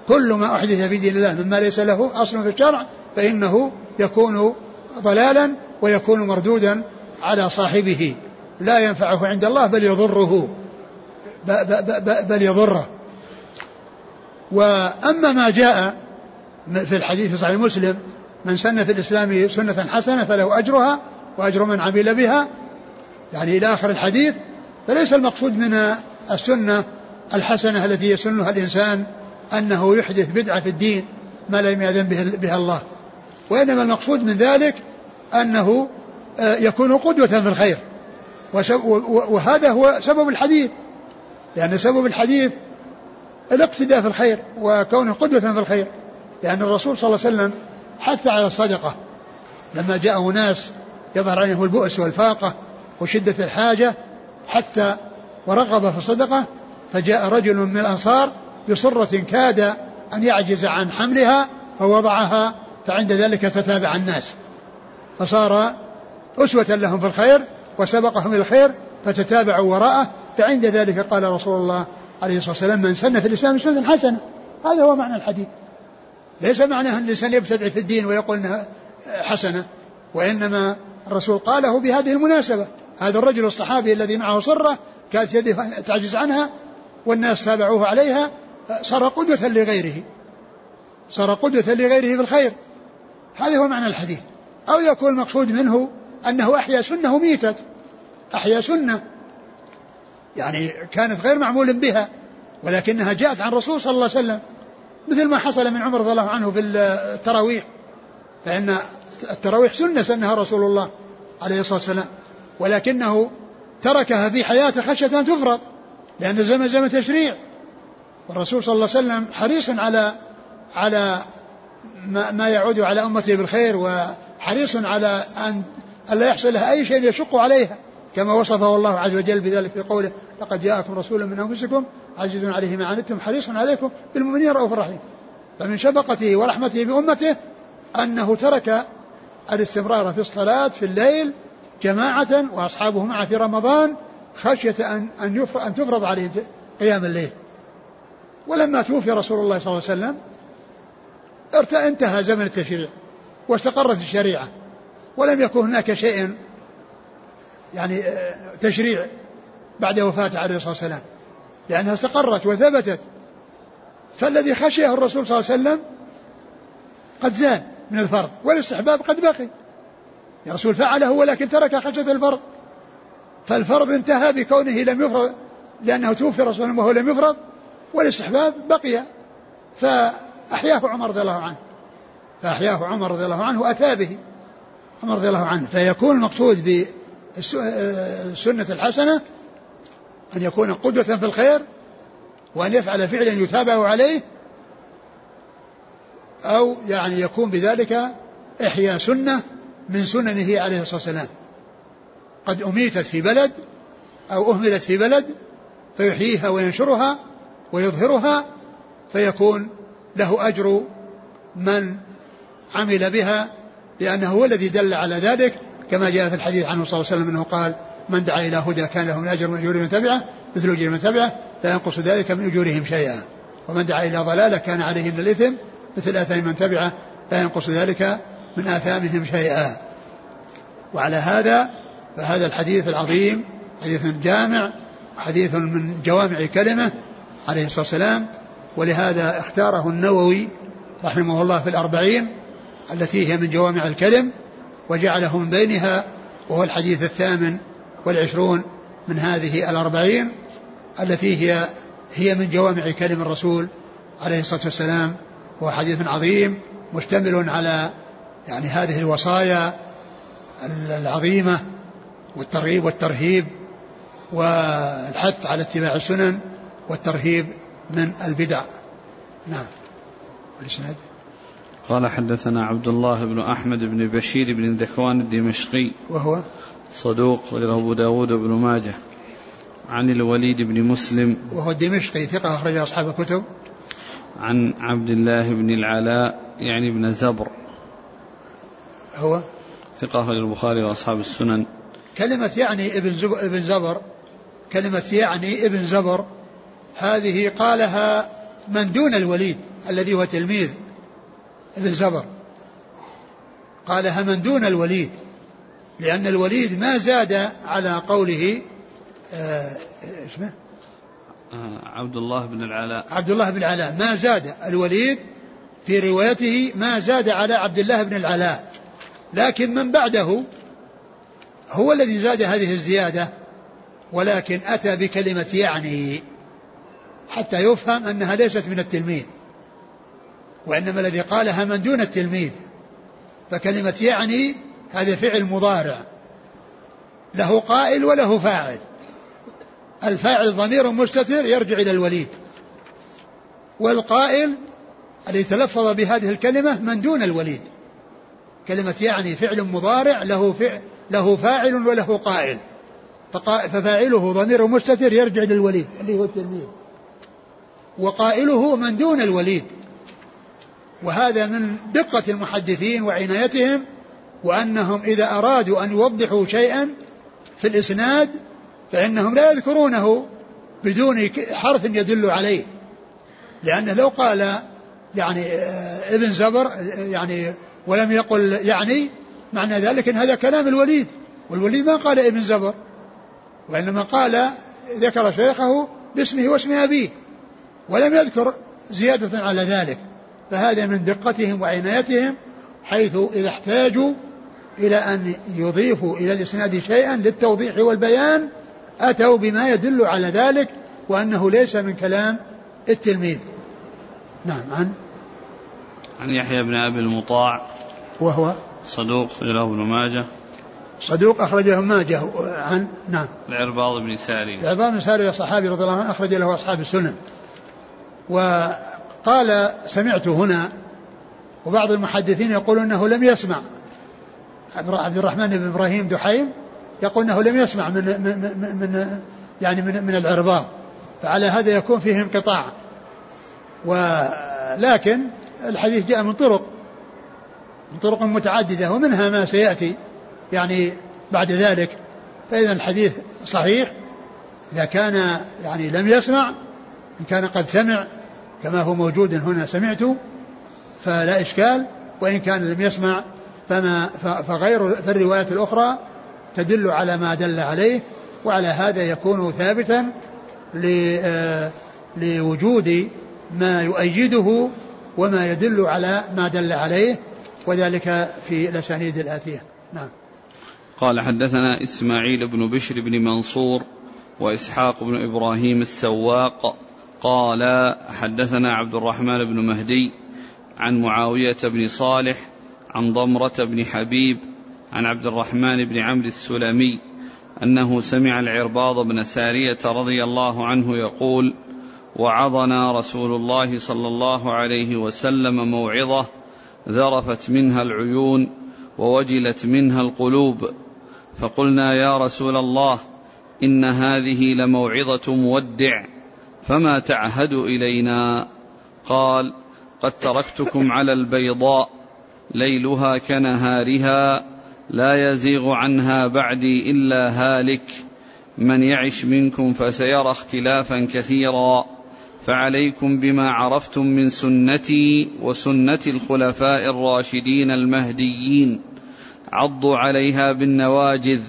كل ما أحدث في دين الله مما ليس له أصل في الشرع فإنه يكون ضلالا ويكون مردودا على صاحبه. لا ينفعه عند الله بل يضره. بل يضره. وأما ما جاء في الحديث في صحيح مسلم من سن في الإسلام سنة حسنة فله أجرها وأجر من عمل بها. يعني إلى آخر الحديث فليس المقصود من السنة الحسنة التي يسنها الإنسان أنه يحدث بدعة في الدين ما لم يأذن بها الله. وإنما المقصود من ذلك أنه آه، يكون قدوة في الخير. وهذا هو سبب الحديث. لأن سبب الحديث الاقتداء في الخير وكونه قدوة في الخير. لأن الرسول صلى الله عليه وسلم حث على الصدقة. لما جاءه ناس يظهر عليهم البؤس والفاقة وشدة الحاجة حث ورغب في الصدقة فجاء رجل من الأنصار بصرة كاد أن يعجز عن حملها فوضعها فعند ذلك تتابع الناس. فصار أسوة لهم في الخير وسبقهم الخير فتتابعوا وراءه. فعند ذلك قال رسول الله عليه الصلاة والسلام من سن في الإسلام سنة حسنة. هذا هو معنى الحديث. ليس معناه أن الإنسان يبتدع في الدين ويقول أنها حسنة وإنما الرسول قاله بهذه المناسبة. هذا الرجل الصحابي الذي معه صرة كانت يده تعجز عنها والناس تابعوه عليها صار قدوة لغيره. صار قدوة لغيره في الخير هذا هو معنى الحديث. أو يكون المقصود منه أنه أحيا سنة ميتت أحيا سنة. يعني كانت غير معمول بها ولكنها جاءت عن الرسول صلى الله عليه وسلم. مثل ما حصل من عمر رضي الله عنه في التراويح. فإن التراويح سنة سنها رسول الله عليه الصلاة والسلام. ولكنه تركها في حياته خشية أن تفرض لأن الزمن زمن تشريع. والرسول صلى الله عليه وسلم حريص على على ما, ما يعود على أمته بالخير وحريص على أن ألا يحصل لها أي شيء يشق عليها كما وصفه الله عز وجل بذلك في قوله لقد جاءكم رسول من أنفسكم عزيز عليه ما عنتم حريص عليكم بالمؤمنين رؤوف رحيم. فمن شفقته ورحمته بأمته أنه ترك الاستمرار في الصلاة في الليل جماعة وأصحابه معه في رمضان خشية أن أن أن تفرض عليهم قيام الليل. ولما توفي رسول الله صلى الله عليه وسلم انتهى زمن التشريع واستقرت الشريعة ولم يكن هناك شيء يعني آه، تشريع بعد وفاته عليه الصلاة والسلام لأنها استقرت وثبتت. فالذي خشيه الرسول صلى الله عليه وسلم قد زال من الفرض والاستحباب قد بقي. الرسول فعله ولكن ترك خشية الفرض. فالفرض انتهى بكونه لم يفرض لأنه توفي رسول الله وهو لم يفرض. والاستحباب بقي. فأحياه عمر رضي الله عنه. فأحياه عمر رضي الله عنه وأتى به. عمر رضي الله عنه. فيكون المقصود بالسنة الحسنة أن يكون قدوة في الخير وأن يفعل فعلا يتابع عليه أو يعني يكون بذلك إحياء سنة من سننه عليه الصلاة والسلام. قد أميتت في بلد أو أهملت في بلد فيحييها وينشرها ويظهرها فيكون له أجر من عمل بها لأنه هو الذي دل على ذلك كما جاء في الحديث عنه صلى الله عليه وسلم أنه قال من دعا إلى هدى كان له من أجر من أجور من تبعه مثل أجور من تبعه لا ينقص ذلك من أجورهم شيئا. ومن دعا إلى ضلالة كان عليه من الإثم مثل آثام من تبعة لا ينقص ذلك من آثامهم شيئا. وعلى هذا فهذا الحديث العظيم حديث جامع حديث من جوامع كلمة عليه الصلاة والسلام ولهذا اختاره النووي رحمه الله في الأربعين التي هي من جوامع الكلم وجعله من بينها وهو الحديث الثامن والعشرون من هذه الأربعين التي هي هي من جوامع كلم الرسول عليه الصلاة والسلام وهو حديث عظيم مشتمل على يعني هذه الوصايا العظيمة والترغيب والترهيب والحث على اتباع السنن والترهيب من البدع. نعم. الاسناد قال حدثنا عبد الله بن أحمد بن بشير بن ذكوان الدمشقي. وهو؟ صدوق غير أبو داود بن ماجه. عن الوليد بن مسلم. وهو الدمشقي ثقة أخرج أصحاب الكتب. عن عبد الله بن العلاء يعني ابن زبر. هو؟ ثقة أخرج البخاري وأصحاب السنن. كلمة يعني ابن زب ابن زبر كلمة يعني ابن زبر هذه قالها من دون الوليد الذي هو تلميذ ابن زبر. قالها من دون الوليد لأن الوليد ما زاد على قوله آه اسمه؟ آه عبد الله بن العلاء. عبد الله بن العلاء. ما زاد الوليد في روايته ما زاد على عبد الله بن العلاء. لكن من بعده هو الذي زاد هذه الزيادة ولكن أتى بكلمة يعني. حتى يفهم أنها ليست من التلميذ وإنما الذي قالها من دون التلميذ. فكلمة يعني هذا فعل مضارع له قائل وله فاعل. الفاعل ضمير مستتر يرجع إلى الوليد والقائل الذي تلفظ بهذه الكلمة من دون الوليد. كلمة يعني فعل مضارع له فعل له فاعل وله قائل. ففاعله ضمير مستتر يرجع للوليد اللي هو التلميذ. وقائله من دون الوليد. وهذا من دقة المحدثين وعنايتهم وأنهم إذا أرادوا أن يوضحوا شيئا في الإسناد فإنهم لا يذكرونه بدون حرف يدل عليه. لأنه لو قال يعني ابن زبر يعني ولم يقل يعني معنى ذلك إن هذا كلام الوليد. والوليد ما قال ابن زبر وإنما قال ذكر شيخه باسمه واسم أبيه. ولم يذكر زيادة على ذلك فهذا من دقتهم وعنايتهم حيث إذا احتاجوا إلى أن يضيفوا إلى الإسناد شيئا للتوضيح والبيان أتوا بما يدل على ذلك وأنه ليس من كلام التلميذ. نعم عن؟ عن يحيى بن أبي المطاع وهو؟ صدوق له ابن ماجه. صدوق أخرجه ماجه. عن؟ نعم. العرباض بن ساري العرباض بن ساري صحابي رضي الله عنه أخرج له أصحاب السنن. وقال سمعت هنا وبعض المحدثين يقول إنه لم يسمع. عبد الرحمن بن إبراهيم دحيم يقول إنه لم يسمع من من, من يعني من, من العرباض فعلى هذا يكون فيه انقطاع. ولكن الحديث جاء من طرق من طرق متعددة ومنها ما سيأتي يعني بعد ذلك. فإذا الحديث صحيح إذا كان يعني لم يسمع إن كان قد سمع كما هو موجود هنا سمعت فلا إشكال وإن كان لم يسمع فما فغير في الروايات الأخرى تدل على ما دل عليه وعلى هذا يكون ثابتا آه، لوجود ما يؤيده وما يدل على ما دل عليه وذلك في الأسانيد الآتية. نعم. قال حدثنا إسماعيل بن بشر بن منصور وإسحاق بن إبراهيم السواق قال حدثنا عبد الرحمن بن مهدي عن معاوية بن صالح عن ضمرة بن حبيب عن عبد الرحمن بن عمرو السلمي أنه سمع العرباض بن سارية رضي الله عنه يقول وعظنا رسول الله صلى الله عليه وسلم موعظة ذرفت منها العيون ووجلت منها القلوب فقلنا يا رسول الله إن هذه لموعظة مودع فما تعهد إلينا؟ قال قد تركتكم على البيضاء ليلها كنهارها لا يزيغ عنها بعدي إلا هالك. من يعش منكم فسيرى اختلافا كثيرا. فعليكم بما عرفتم من سنتي وسنة الخلفاء الراشدين المهديين. عضوا عليها بالنواجذ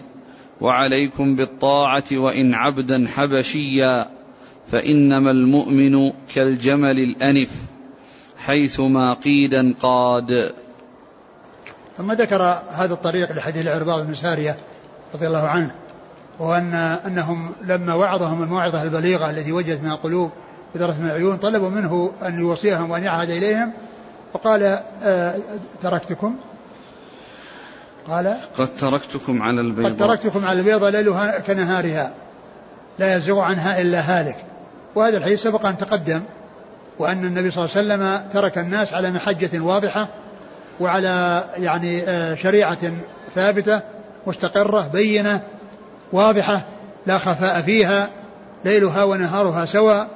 وعليكم بالطاعة وإن عبدا حبشيا. فإنما المؤمن كالجمل الأنف حيثما قيدا قاد ثم ذكر هذا الطريق لحديث العرباض بن سارية رضي الله عنه وأن أنهم لما وعظهم الموعظة البليغة التي وجدت من القلوب ودرت من العيون طلبوا منه أن يوصيهم وأن يعهد إليهم وقال آه تركتكم؟ قال قد تركتكم على البيضاء. قد تركتكم على البيضاء ليلها كنهارها لا يزغ عنها إلا هالك. وهذا الحديث سبق أن تقدم وأن النبي صلى الله عليه وسلم ترك الناس على محجة واضحة وعلى يعني آه، شريعة ثابتة مستقرة بينة واضحة لا خفاء فيها ليلها ونهارها سواء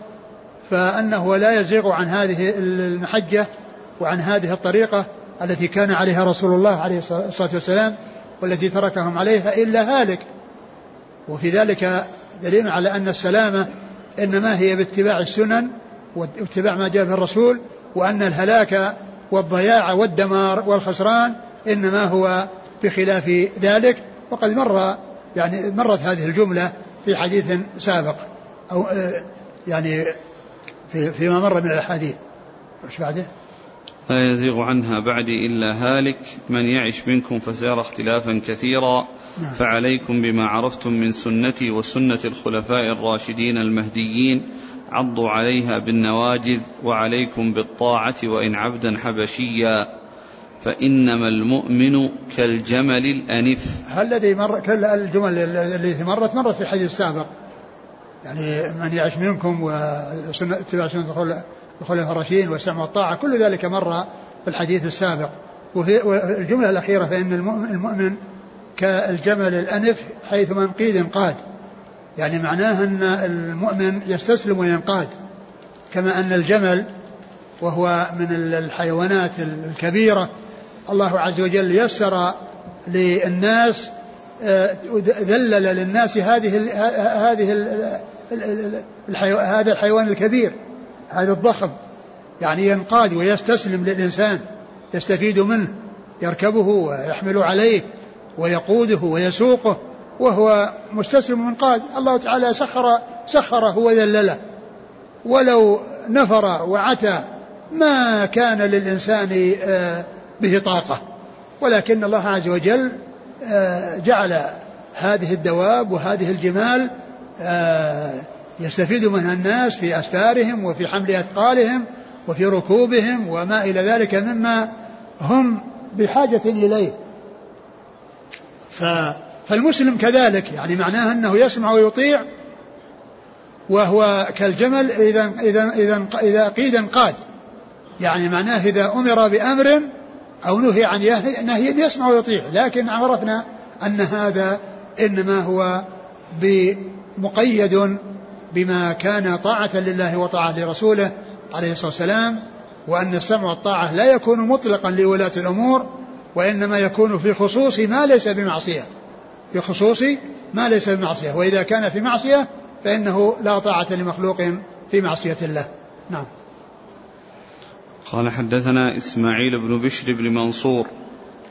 فأنه لا يزيغ عن هذه المحجة وعن هذه الطريقة التي كان عليها رسول الله عليه الصلاة والسلام والتي تركهم عليها إلا هالك. وفي ذلك دليل على أن السلامة إنما هي باتباع السنن واتباع ما جاء في الرسول وأن الهلاك والضياع والدمار والخسران إنما هو بخلاف ذلك وقد مر يعني مرت هذه الجملة في حديث سابق أو آه، يعني في فيما مر من الأحاديث إيش بعده؟ لا يزيغ عنها بعدي إلا هالك. من يعش منكم فسيرى اختلافا كثيرا. نعم. فعليكم بما عرفتم من سنتي وسنة الخلفاء الراشدين المهديين. عضوا عليها بالنواجذ وعليكم بالطاعة وإن عبدا حبشيا. فإنما المؤمن كالجمل الأنف. هل الذي مر كل الجمل التي مرت مرت في الحديث السابق. يعني من يعش منكم وسنة اتباع سنة الخلفاء الراشدين والسمع والطاعة كل ذلك مر في الحديث السابق. وفي الجملة الأخيرة فإن المؤمن كالجمل الأنف حيث من قيد قاد. يعني معناه أن المؤمن يستسلم وينقاد. كما أن الجمل وهو من الحيوانات الكبيرة الله عز وجل يسر للناس آه، ذلل للناس هذه هذه هذا الحيوان الكبير. هذا الضخم يعني ينقاد ويستسلم للإنسان يستفيد منه يركبه ويحمل عليه ويقوده ويسوقه وهو مستسلم منقاد الله تعالى سخر سخره وذلله ولو نفر وعتى ما كان للإنسان آه، به طاقة. ولكن الله عز وجل آه، جعل هذه الدواب وهذه الجمال آه، يستفيد منها الناس في أسفارهم وفي حمل أثقالهم وفي ركوبهم وما إلى ذلك مما هم بحاجة إليه. فالمسلم كذلك يعني معناه أنه يسمع ويطيع وهو كالجمل إذا إذا إذا إذا قيد انقاد. يعني معناه إذا أمر بأمر أو نهي عن نهي يسمع ويطيع لكن عرفنا أن هذا إنما هو مقيد بما كان طاعة لله وطاعة لرسوله عليه الصلاة والسلام وأن السمع والطاعة لا يكون مطلقا لولاة الأمور وإنما يكون في خصوص ما ليس بمعصية. في خصوص ما ليس بمعصية. وإذا كان في معصية فإنه لا طاعة لمخلوق في معصية الله. نعم. قال حدثنا إسماعيل بن بشر بن منصور.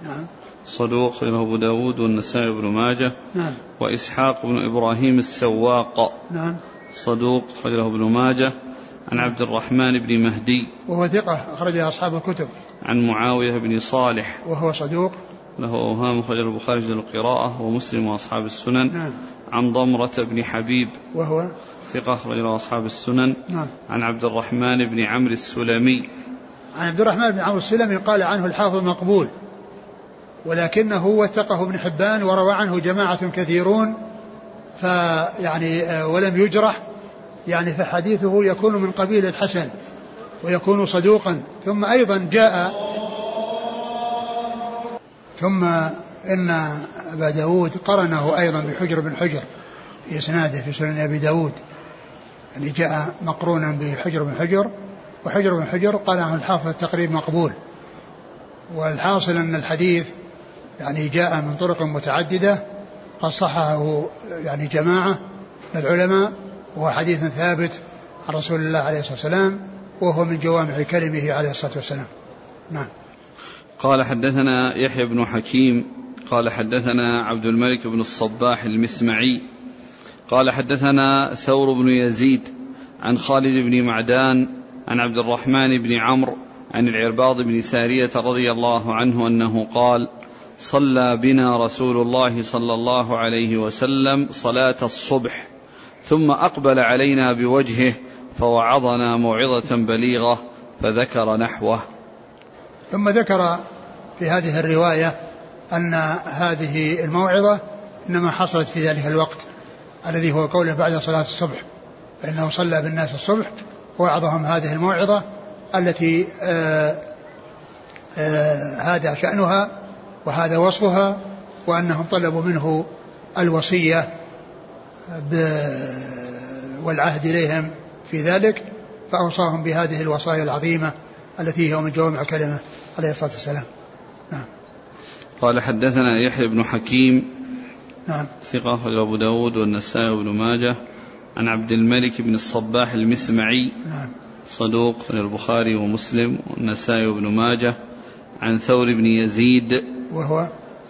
نعم. صدوق له أبو داود والنسائي بن ماجه. نعم. وإسحاق بن إبراهيم السواق. نعم. صدوق له ابن ماجه. عن عبد الرحمن بن مهدي. وهو ثقة أخرجها أصحاب الكتب. عن معاوية بن صالح. وهو صدوق. له أوهام أخرج البخاري في القراءة ومسلم وأصحاب السنن. نعم. عن ضمرة بن حبيب. وهو ثقة أخرج له أصحاب السنن. نعم. عن عبد الرحمن بن عمرو السلمي. عن عبد الرحمن بن عمرو السلمي قال عنه الحافظ مقبول ولكنه وثقه ابن حبان وروى عنه جماعة كثيرون. فيعني آه، ولم يجرح يعني فحديثه يكون من قبيل الحسن ويكون صدوقا. ثم أيضا جاء ثم إن أبا داود قرنه أيضا بحجر بن حجر في إسناده في سنن أبي داود يعني جاء مقرونا بحجر بن حجر وحجر بن حجر قال عنه الحافظ التقريب مقبول. والحاصل أن الحديث يعني جاء من طرق متعددة قد صححه يعني جماعة من العلماء وهو حديث ثابت عن رسول الله عليه الصلاة والسلام وهو من جوامع كلمه عليه الصلاة والسلام. نعم. قال حدثنا يحيى بن حكيم قال حدثنا عبد الملك بن الصباح المسمعي قال حدثنا ثور بن يزيد عن خالد بن معدان عن عبد الرحمن بن عمرو عن العرباض بن سارية رضي الله عنه أنه قال صلى بنا رسول الله صلى الله عليه وسلم صلاة الصبح ثم أقبل علينا بوجهه فوعظنا موعظة بليغة فذكر نحوه. ثم ذكر في هذه الرواية أن هذه الموعظة إنما حصلت في ذلك الوقت الذي هو قوله بعد صلاة الصبح فإنه صلى بالناس الصبح ووعظهم هذه الموعظة التي آآ آه، آآ آه، هذا شأنها وهذا وصفها وأنهم طلبوا منه الوصية والعهد إليهم في ذلك فأوصاهم بهذه الوصايا العظيمة التي هي من جوامع كلمة عليه الصلاة والسلام. نعم. قال حدثنا يحيى بن حكيم نعم. ثقة أخرجه أبو داود والنسائي وابن ماجه عن عبد الملك بن الصباح المسمعي نعم. صدوق البخاري ومسلم والنسائي وابن ماجه عن ثور بن يزيد وهو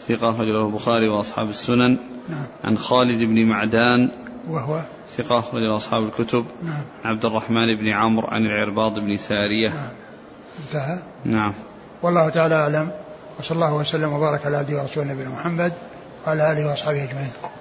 ثقة أخرجه البخاري وأصحاب السنن. نعم. عن خالد بن معدان. وهو ثقة أخرجه أصحاب الكتب. نعم. عبد الرحمن بن عمرو عن العرباض بن سارية. نعم. انتهى. نعم. والله تعالى أعلم. وصلى الله وسلم وبارك على عبده ورسوله نبينا محمد وعلى آله وأصحابه أجمعين.